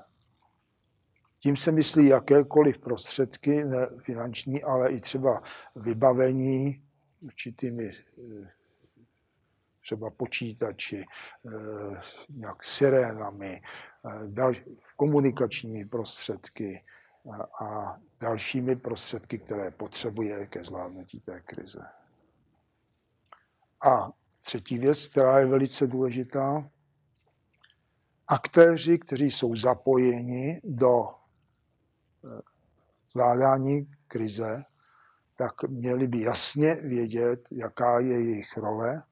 Tím se myslí jakékoliv prostředky, ne finanční, ale i třeba vybavení určitými eh, třeba počítači, eh, nějak sirénami, eh, komunikačními prostředky a dalšími prostředky, které potřebuje ke zvládnutí té krize. A třetí věc, která je velice důležitá, aktéři, kteří jsou zapojeni do eh, zvládání krize, tak měli by jasně vědět, jaká je jejich role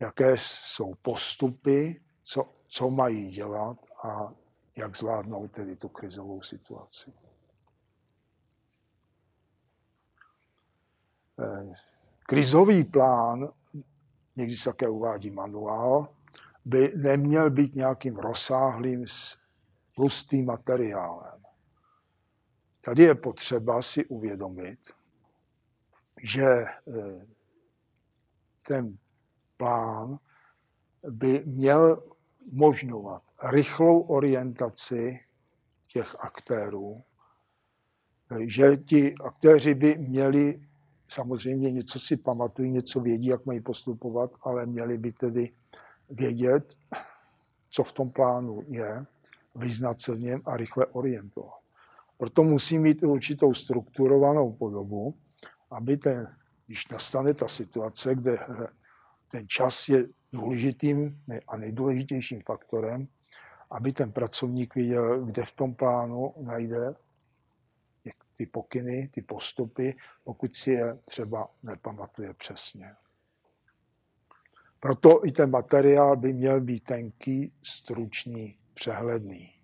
jaké jsou postupy, co, co mají dělat a jak zvládnout tedy tu krizovou situaci. Eh, krizový plán, někdy se také uvádí manuál, by neměl být nějakým rozsáhlým tlustým materiálem. Tady je potřeba si uvědomit, že eh, ten plán by měl možnovat rychlou orientaci těch aktérů, že ti aktéři by měli samozřejmě něco si pamatují, něco vědí, jak mají postupovat, ale měli by tedy vědět, co v tom plánu je, vyznat se v něm a rychle orientovat. Proto musí mít určitou strukturovanou podobu, aby ten, když nastane ta situace, kde ten čas je důležitým a nejdůležitějším faktorem, aby ten pracovník viděl, kde v tom plánu najde ty pokyny, ty postupy, pokud si je třeba nepamatuje přesně. Proto i ten materiál by měl být tenký, stručný, přehledný.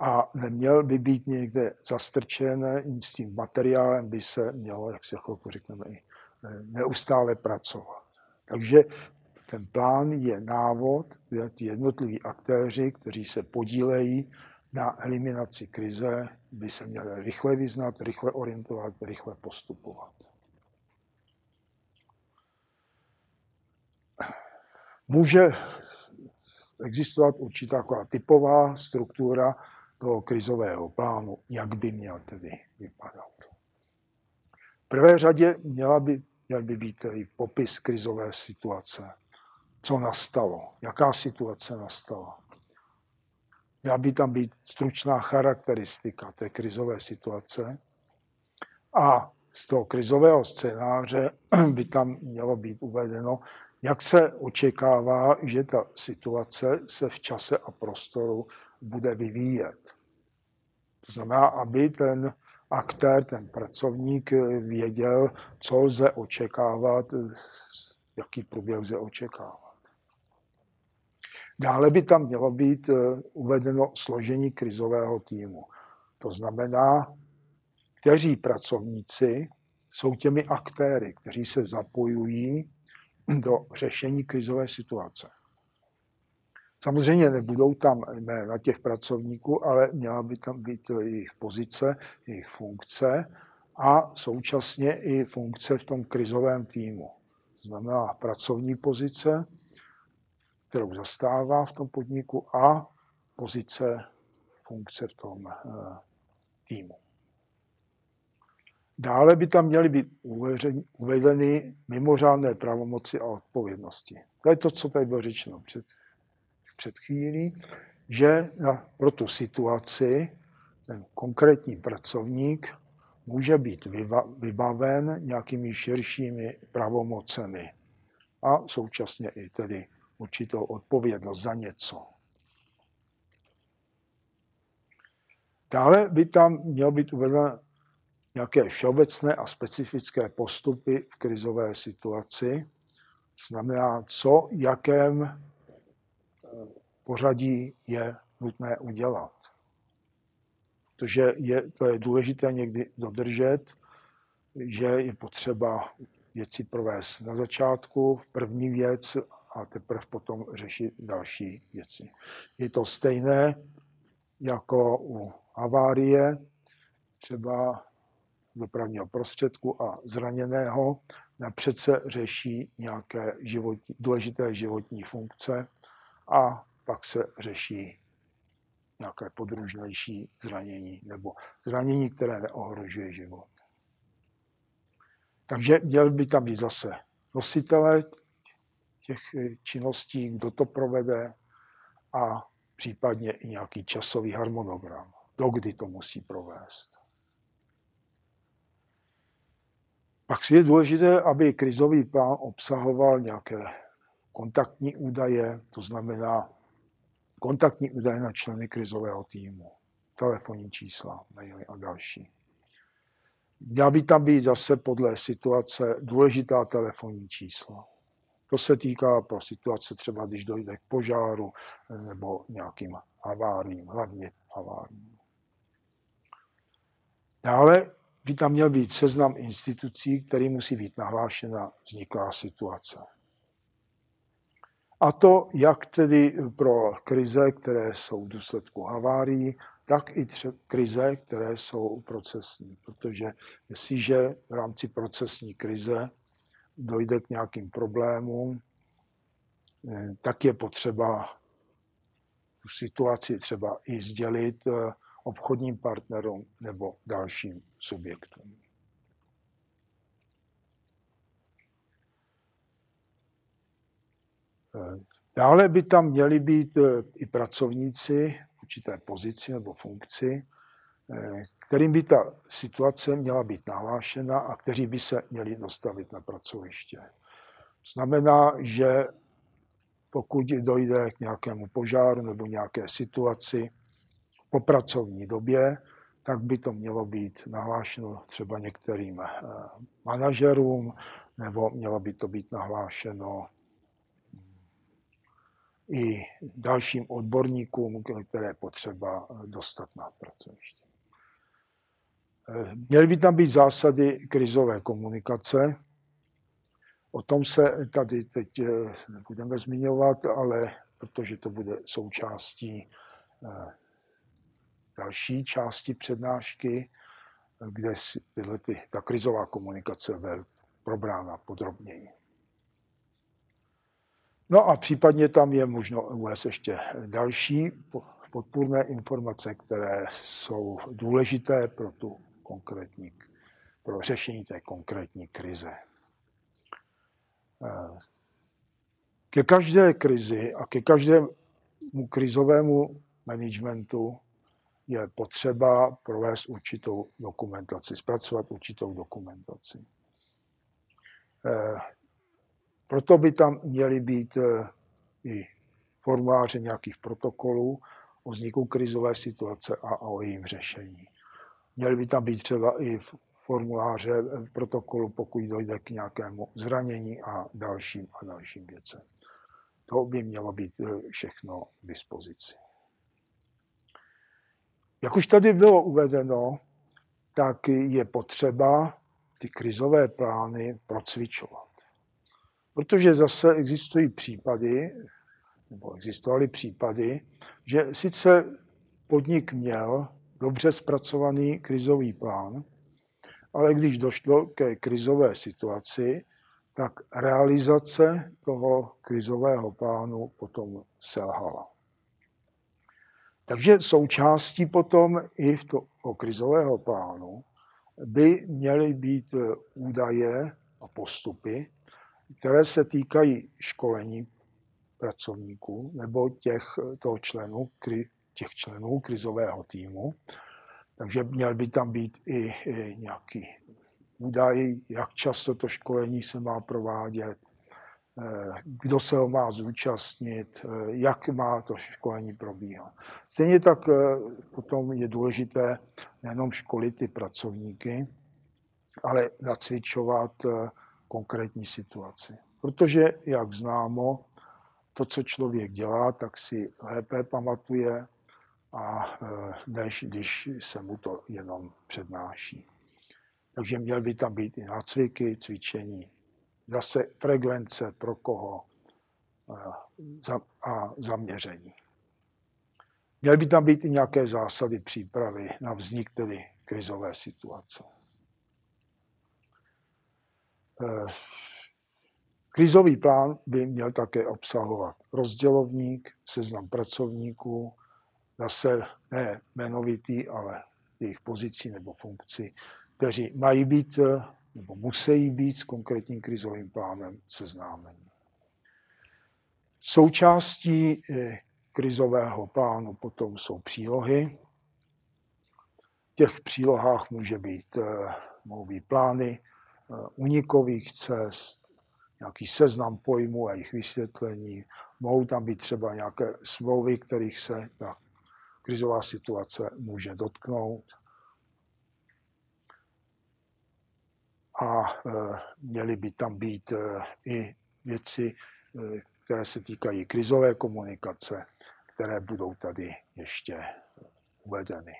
A neměl by být někde zastrčen, s tím materiálem by se mělo, jak se chvilku řekneme, i neustále pracovat. Takže ten plán je návod, kde ti jednotliví aktéři, kteří se podílejí na eliminaci krize, by se měli rychle vyznat, rychle orientovat, rychle postupovat. Může existovat určitá taková typová struktura toho krizového plánu, jak by měl tedy vypadat. V prvé řadě měla by měl by být i popis krizové situace. Co nastalo? Jaká situace nastala? Měla by tam být stručná charakteristika té krizové situace a z toho krizového scénáře by tam mělo být uvedeno, jak se očekává, že ta situace se v čase a prostoru bude vyvíjet. To znamená, aby ten aktér, ten pracovník věděl, co lze očekávat, jaký průběh lze očekávat. Dále by tam mělo být eh, uvedeno složení krizového týmu. To znamená, kteří pracovníci jsou těmi aktéry, kteří se zapojují do řešení krizové situace. Samozřejmě nebudou tam jména těch pracovníků, ale měla by tam být jejich pozice, jejich funkce a současně i funkce v tom krizovém týmu. To znamená pracovní pozice, kterou zastává v tom podniku a pozice, funkce v tom eh, týmu. Dále by tam měly být uvedeny mimořádné pravomoci a odpovědnosti. To je to, co tady bylo řečeno před, před chvílí, že na, pro tu situaci ten konkrétní pracovník může být vybaven nějakými širšími pravomocemi a současně i tedy určitou odpovědnost za něco. Dále by tam mělo být uvedeno nějaké všeobecné a specifické postupy v krizové situaci. To znamená, co, jakém pořadí je nutné udělat. Protože je, to je důležité někdy dodržet, že je potřeba věci provést na začátku, první věc a teprve potom řešit další věci. Je to stejné jako u havárie, třeba dopravního prostředku a zraněného, napřed se řeší nějaké životní, důležité životní funkce a pak se řeší nějaké podružnější zranění nebo zranění, které neohrožuje život. Takže měl by tam být zase nositele těch činností, kdo to provede a případně i nějaký časový harmonogram, dokdy to musí provést. Pak je důležité, aby krizový plán obsahoval nějaké kontaktní údaje, to znamená kontaktní údaje na členy krizového týmu, telefonní čísla, maily a další. Měla by tam být zase podle situace důležitá telefonní čísla. To se týká pro situace třeba, když dojde k požáru nebo nějakým haváriím, hlavně haváriím. Dále by tam měl být seznam institucí, který musí být nahlášena vzniklá situace. A to jak tedy pro krize, které jsou v důsledku havárií, tak i tře- krize, které jsou procesní. Protože jestliže v rámci procesní krize dojde k nějakým problémům, eh, tak je potřeba tu situaci třeba i sdělit eh, obchodním partnerům nebo dalším subjektům. Dále by tam měli být eh, i pracovníci v určité pozici nebo funkci, eh, kterým by ta situace měla být nahlášena a kteří by se měli dostavit na pracoviště. Znamená, že pokud dojde k nějakému požáru nebo nějaké situaci, po pracovní době, tak by to mělo být nahlášeno třeba některým eh, manažerům, nebo mělo by to být nahlášeno i dalším odborníkům, které potřeba eh, dostat na pracoviště. Eh, měly by tam být zásady krizové komunikace. O tom se tady teď nebudeme zmiňovat, ale protože to bude součástí další části přednášky, kde tyhle ty, ta krizová komunikace je probrána podrobněji. No a případně tam je možno uvést ještě další podpůrné informace, které jsou důležité pro tu konkrétní, pro řešení té konkrétní krize. Ke každé krizi a ke každému krizovému managementu je potřeba provést určitou dokumentaci, zpracovat určitou dokumentaci. Eh, proto by tam měly být eh, i formuláře nějakých protokolů o vzniku krizové situace a o jejím řešení. Měly by tam být třeba i formuláře protokolu, pokud dojde k nějakému zranění a dalším a dalším věcem. To by mělo být eh, všechno k dispozici. Jak už tady bylo uvedeno, tak je potřeba ty krizové plány procvičovat. Protože zase existují případy, nebo existovaly případy, že sice podnik měl dobře zpracovaný krizový plán, ale když došlo ke krizové situaci, tak realizace toho krizového plánu potom selhala. Takže součástí potom i v toho krizového plánu by měly být údaje a postupy, které se týkají školení pracovníků nebo těch, toho členů, těch členů krizového týmu. Takže měl by tam být i, nějaký údaj, jak často to školení se má provádět, eh, kdo se ho má zúčastnit, eh, jak má to školení probíhat. Stejně tak eh, potom je důležité nejenom školit ty pracovníky, ale nacvičovat konkrétní situaci. Protože, jak známo, to, co člověk dělá, tak si lépe pamatuje, a než když se mu to jenom přednáší. Takže měl by tam být i nácviky, cvičení, zase frekvence pro koho a zaměření. Měly by tam být i nějaké zásady přípravy na vznik tedy krizové situace. E, krizový plán by měl také obsahovat rozdělovník, seznam pracovníků, zase ne jmenovitý, ale jejich pozicí nebo funkci, kteří mají být eh, nebo musí být s konkrétním krizovým plánem seznámeni. Součástí eh, krizového plánu potom jsou přílohy. V těch přílohách může být, eh, mohou být plány unikových cest, nějaký seznam pojmů a jejich vysvětlení. Mohou tam být třeba nějaké smlouvy, kterých se ta krizová situace může dotknout. A e, měly by tam být e, i věci, e, které se týkají krizové komunikace, které budou tady ještě uvedeny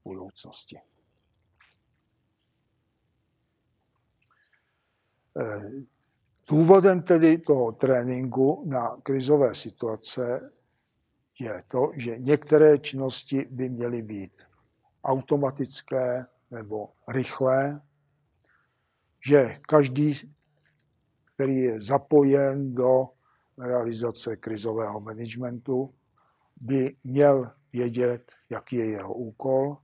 v budoucnosti. Důvodem tedy toho tréninku na krizové situace je to, že některé činnosti by měly být automatické nebo rychlé, že každý, který je zapojen do realizace krizového managementu, by měl vědět, jaký je jeho úkol,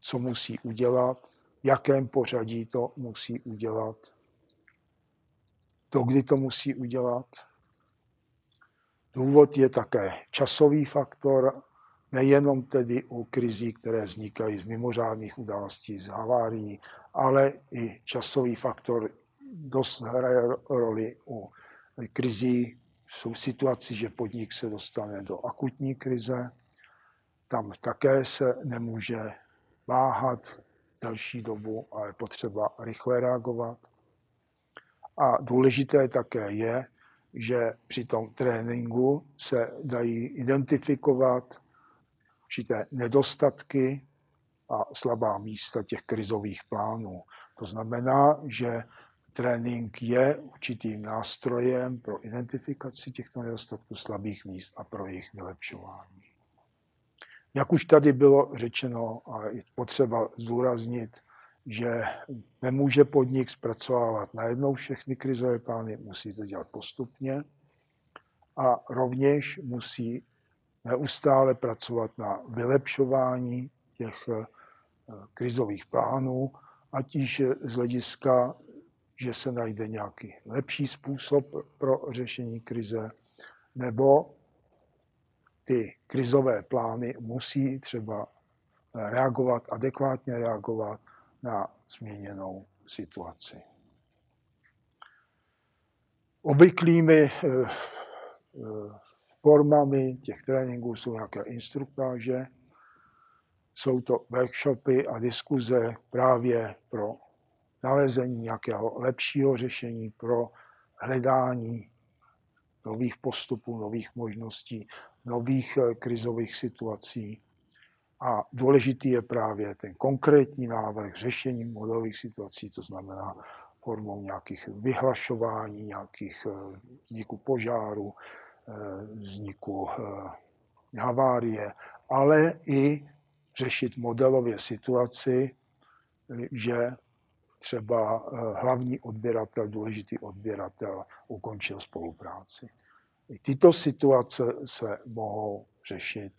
co musí udělat, v jakém pořadí to musí udělat, to, kdy to musí udělat, Důvod je také časový faktor, nejenom tedy u krizí, které vznikají z mimořádných událostí, z havárií, ale i časový faktor dost hraje roli u krizí. Jsou situaci, že podnik se dostane do akutní krize, tam také se nemůže váhat delší dobu, ale potřeba rychle reagovat. A důležité také je, že při tom tréninku se dají identifikovat určité nedostatky a slabá místa těch krizových plánů. To znamená, že trénink je určitým nástrojem pro identifikaci těchto nedostatků slabých míst a pro jejich vylepšování. Jak už tady bylo řečeno a je potřeba zdůraznit, že nemůže podnik zpracovávat. Najednou všechny krizové plány, musí to dělat postupně a rovněž musí neustále pracovat na vylepšování těch eh, krizových plánů, ať již z hlediska, že se najde nějaký lepší způsob pro řešení krize, nebo ty krizové plány musí třeba reagovat, adekvátně reagovat na změněnou situaci. Obvyklými eh, eh, formami těch tréninků jsou nějaké instruktáže, jsou to workshopy a diskuze právě pro nalezení nějakého lepšího řešení, pro hledání nových postupů, nových možností, nových eh, krizových situací a důležitý je právě ten konkrétní návrh řešení modelových situací, to znamená formou nějakých vyhlašování, nějakých eh, vzniku požáru, eh, vzniku eh, havárie, ale i řešit modelově situaci, že třeba hlavní odběratel, důležitý odběratel ukončil spolupráci. I tyto situace se mohou řešit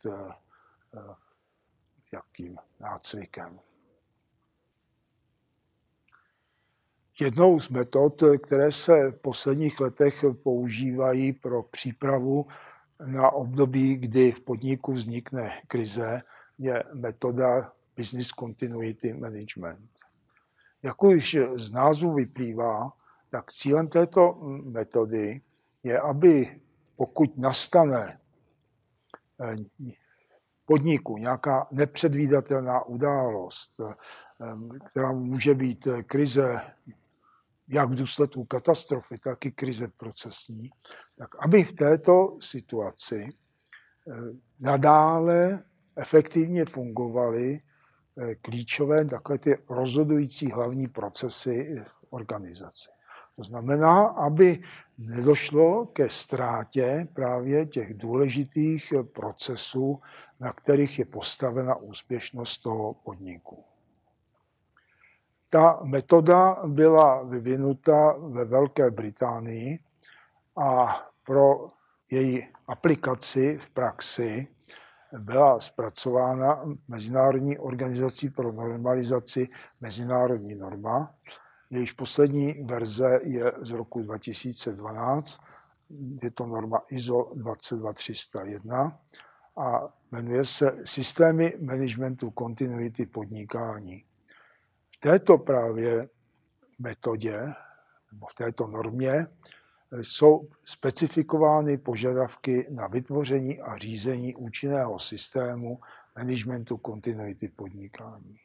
jakým nácvikem. Jednou z metod, které se v posledních letech používají pro přípravu na období, kdy v podniku vznikne krize, je metoda Business Continuity Management. Jak už z názvu vyplývá, tak cílem této metody je, aby pokud nastane eh, podniku nějaká nepředvídatelná událost, eh, která může být krize jak v důsledku katastrofy, tak i krize procesní, tak aby v této situaci eh, nadále efektivně fungovaly eh, klíčové, takové ty rozhodující hlavní procesy v organizaci. To znamená, aby nedošlo ke ztrátě právě těch důležitých procesů, na kterých je postavena úspěšnost toho podniku. Ta metoda byla vyvinuta ve Velké Británii a pro její aplikaci v praxi byla zpracována Mezinárodní organizací pro normalizaci mezinárodní norma. Jejíž poslední verze je z roku 2012, je to norma ISO 22301 a jmenuje se Systémy managementu kontinuity podnikání. V této právě metodě, nebo v této normě, jsou specifikovány požadavky na vytvoření a řízení účinného systému managementu kontinuity podnikání.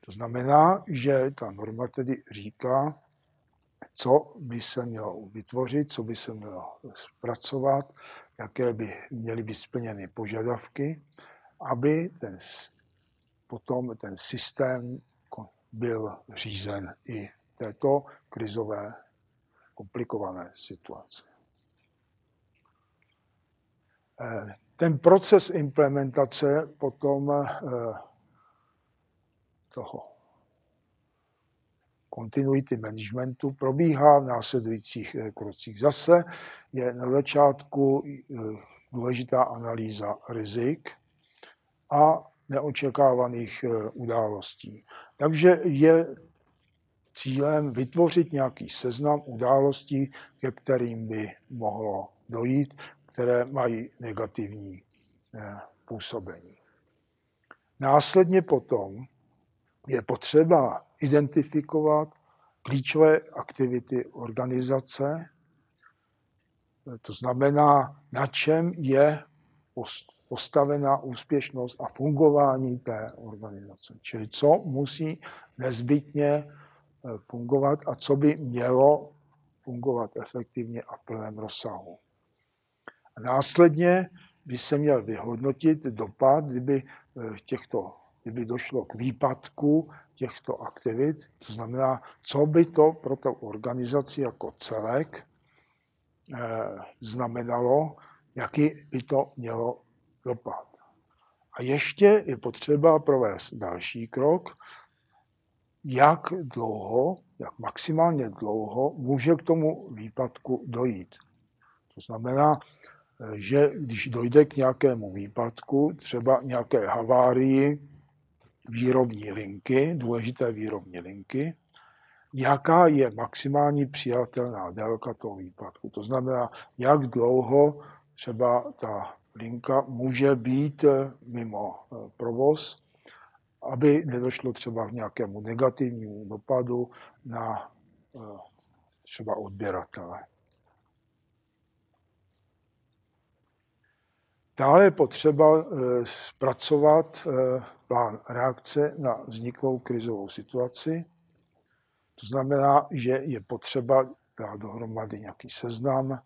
To znamená, že ta norma tedy říká, co by se mělo vytvořit, co by se mělo zpracovat, jaké by měly být splněny požadavky, aby ten, potom ten systém byl řízen i této krizové komplikované situaci. Eh, ten proces implementace potom eh, toho continuity managementu probíhá v následujících eh, krocích. Zase je na začátku důležitá analýza rizik a neočekávaných událostí. Takže je cílem vytvořit nějaký seznam událostí, ke kterým by mohlo dojít, které mají negativní eh, působení. Následně potom je potřeba identifikovat klíčové aktivity organizace, to znamená, na čem je postavená úspěšnost a fungování té organizace. Čili co musí nezbytně Eh, fungovat a co by mělo fungovat efektivně a v plném rozsahu. A následně by se měl vyhodnotit dopad, kdyby, eh, těchto, kdyby došlo k výpadku těchto aktivit, to znamená, co by to pro tu organizaci jako celek eh, znamenalo, jaký by to mělo dopad. A ještě je potřeba provést další krok, jak dlouho, jak maximálně dlouho může k tomu výpadku dojít. To znamená, že když dojde k nějakému výpadku, třeba nějaké havárii výrobní linky, důležité výrobní linky, jaká je maximální přijatelná délka toho výpadku. To znamená, jak dlouho třeba ta linka může být mimo provoz aby nedošlo třeba k nějakému negativnímu dopadu na eh, třeba odběratele. Dále je potřeba eh, zpracovat eh, plán reakce na vzniklou krizovou situaci. To znamená, že je potřeba dát dohromady nějaký seznam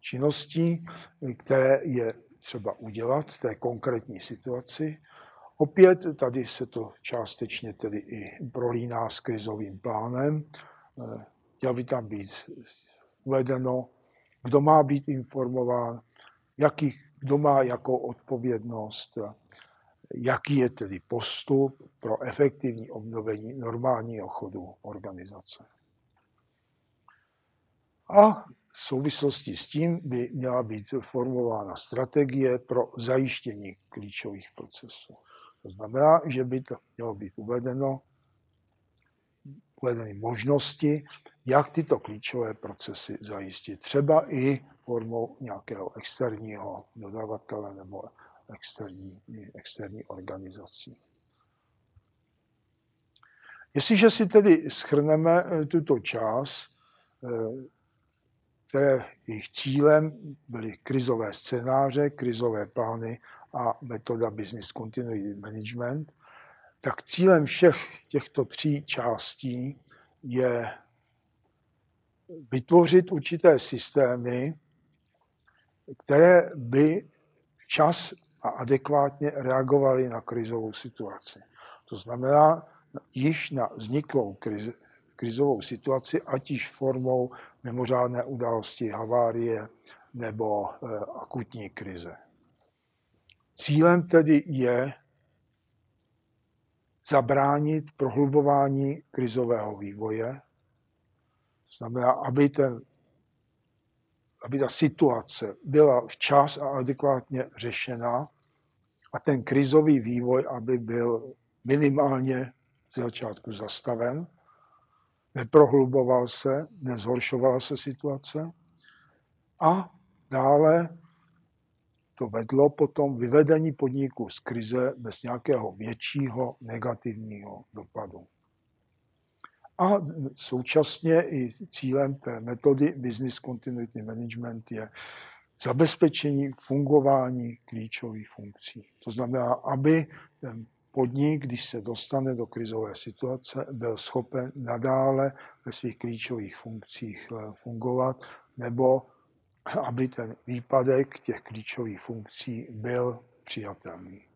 činností, které je třeba udělat v té konkrétní situaci Opět tady se to částečně tedy i prolíná s krizovým plánem. Měl by tam být uvedeno, kdo má být informován, jaký, kdo má jakou odpovědnost, jaký je tedy postup pro efektivní obnovení normálního chodu organizace. A v souvislosti s tím by měla být formulována strategie pro zajištění klíčových procesů. To znamená, že by to mělo být uvedeno, uvedeny možnosti, jak tyto klíčové procesy zajistit. Třeba i formou nějakého externího dodavatele nebo externí, externí organizací. Jestliže si tedy schrneme eh, tuto část, eh, které jejich cílem byly krizové scénáře, krizové plány a metoda Business Continuity Management, tak cílem všech těchto tří částí je vytvořit určité systémy, které by včas a adekvátně reagovaly na krizovou situaci. To znamená, již na vzniklou krizi, krizovou situaci, ať již formou mimořádné události, havárie nebo e, akutní krize. Cílem tedy je zabránit prohlubování krizového vývoje, to znamená, aby, ten, aby ta situace byla včas a adekvátně řešena a ten krizový vývoj, aby byl minimálně z začátku zastaven, neprohluboval se, nezhoršovala se situace. A dále to vedlo potom vyvedení podniku z krize bez nějakého většího negativního dopadu. A současně i cílem té metody Business Continuity Management je zabezpečení fungování klíčových funkcí. To znamená, aby ten podnik, když se dostane do krizové situace, byl schopen nadále ve svých klíčových funkcích eh, fungovat, nebo aby ten výpadek těch klíčových funkcí byl přijatelný.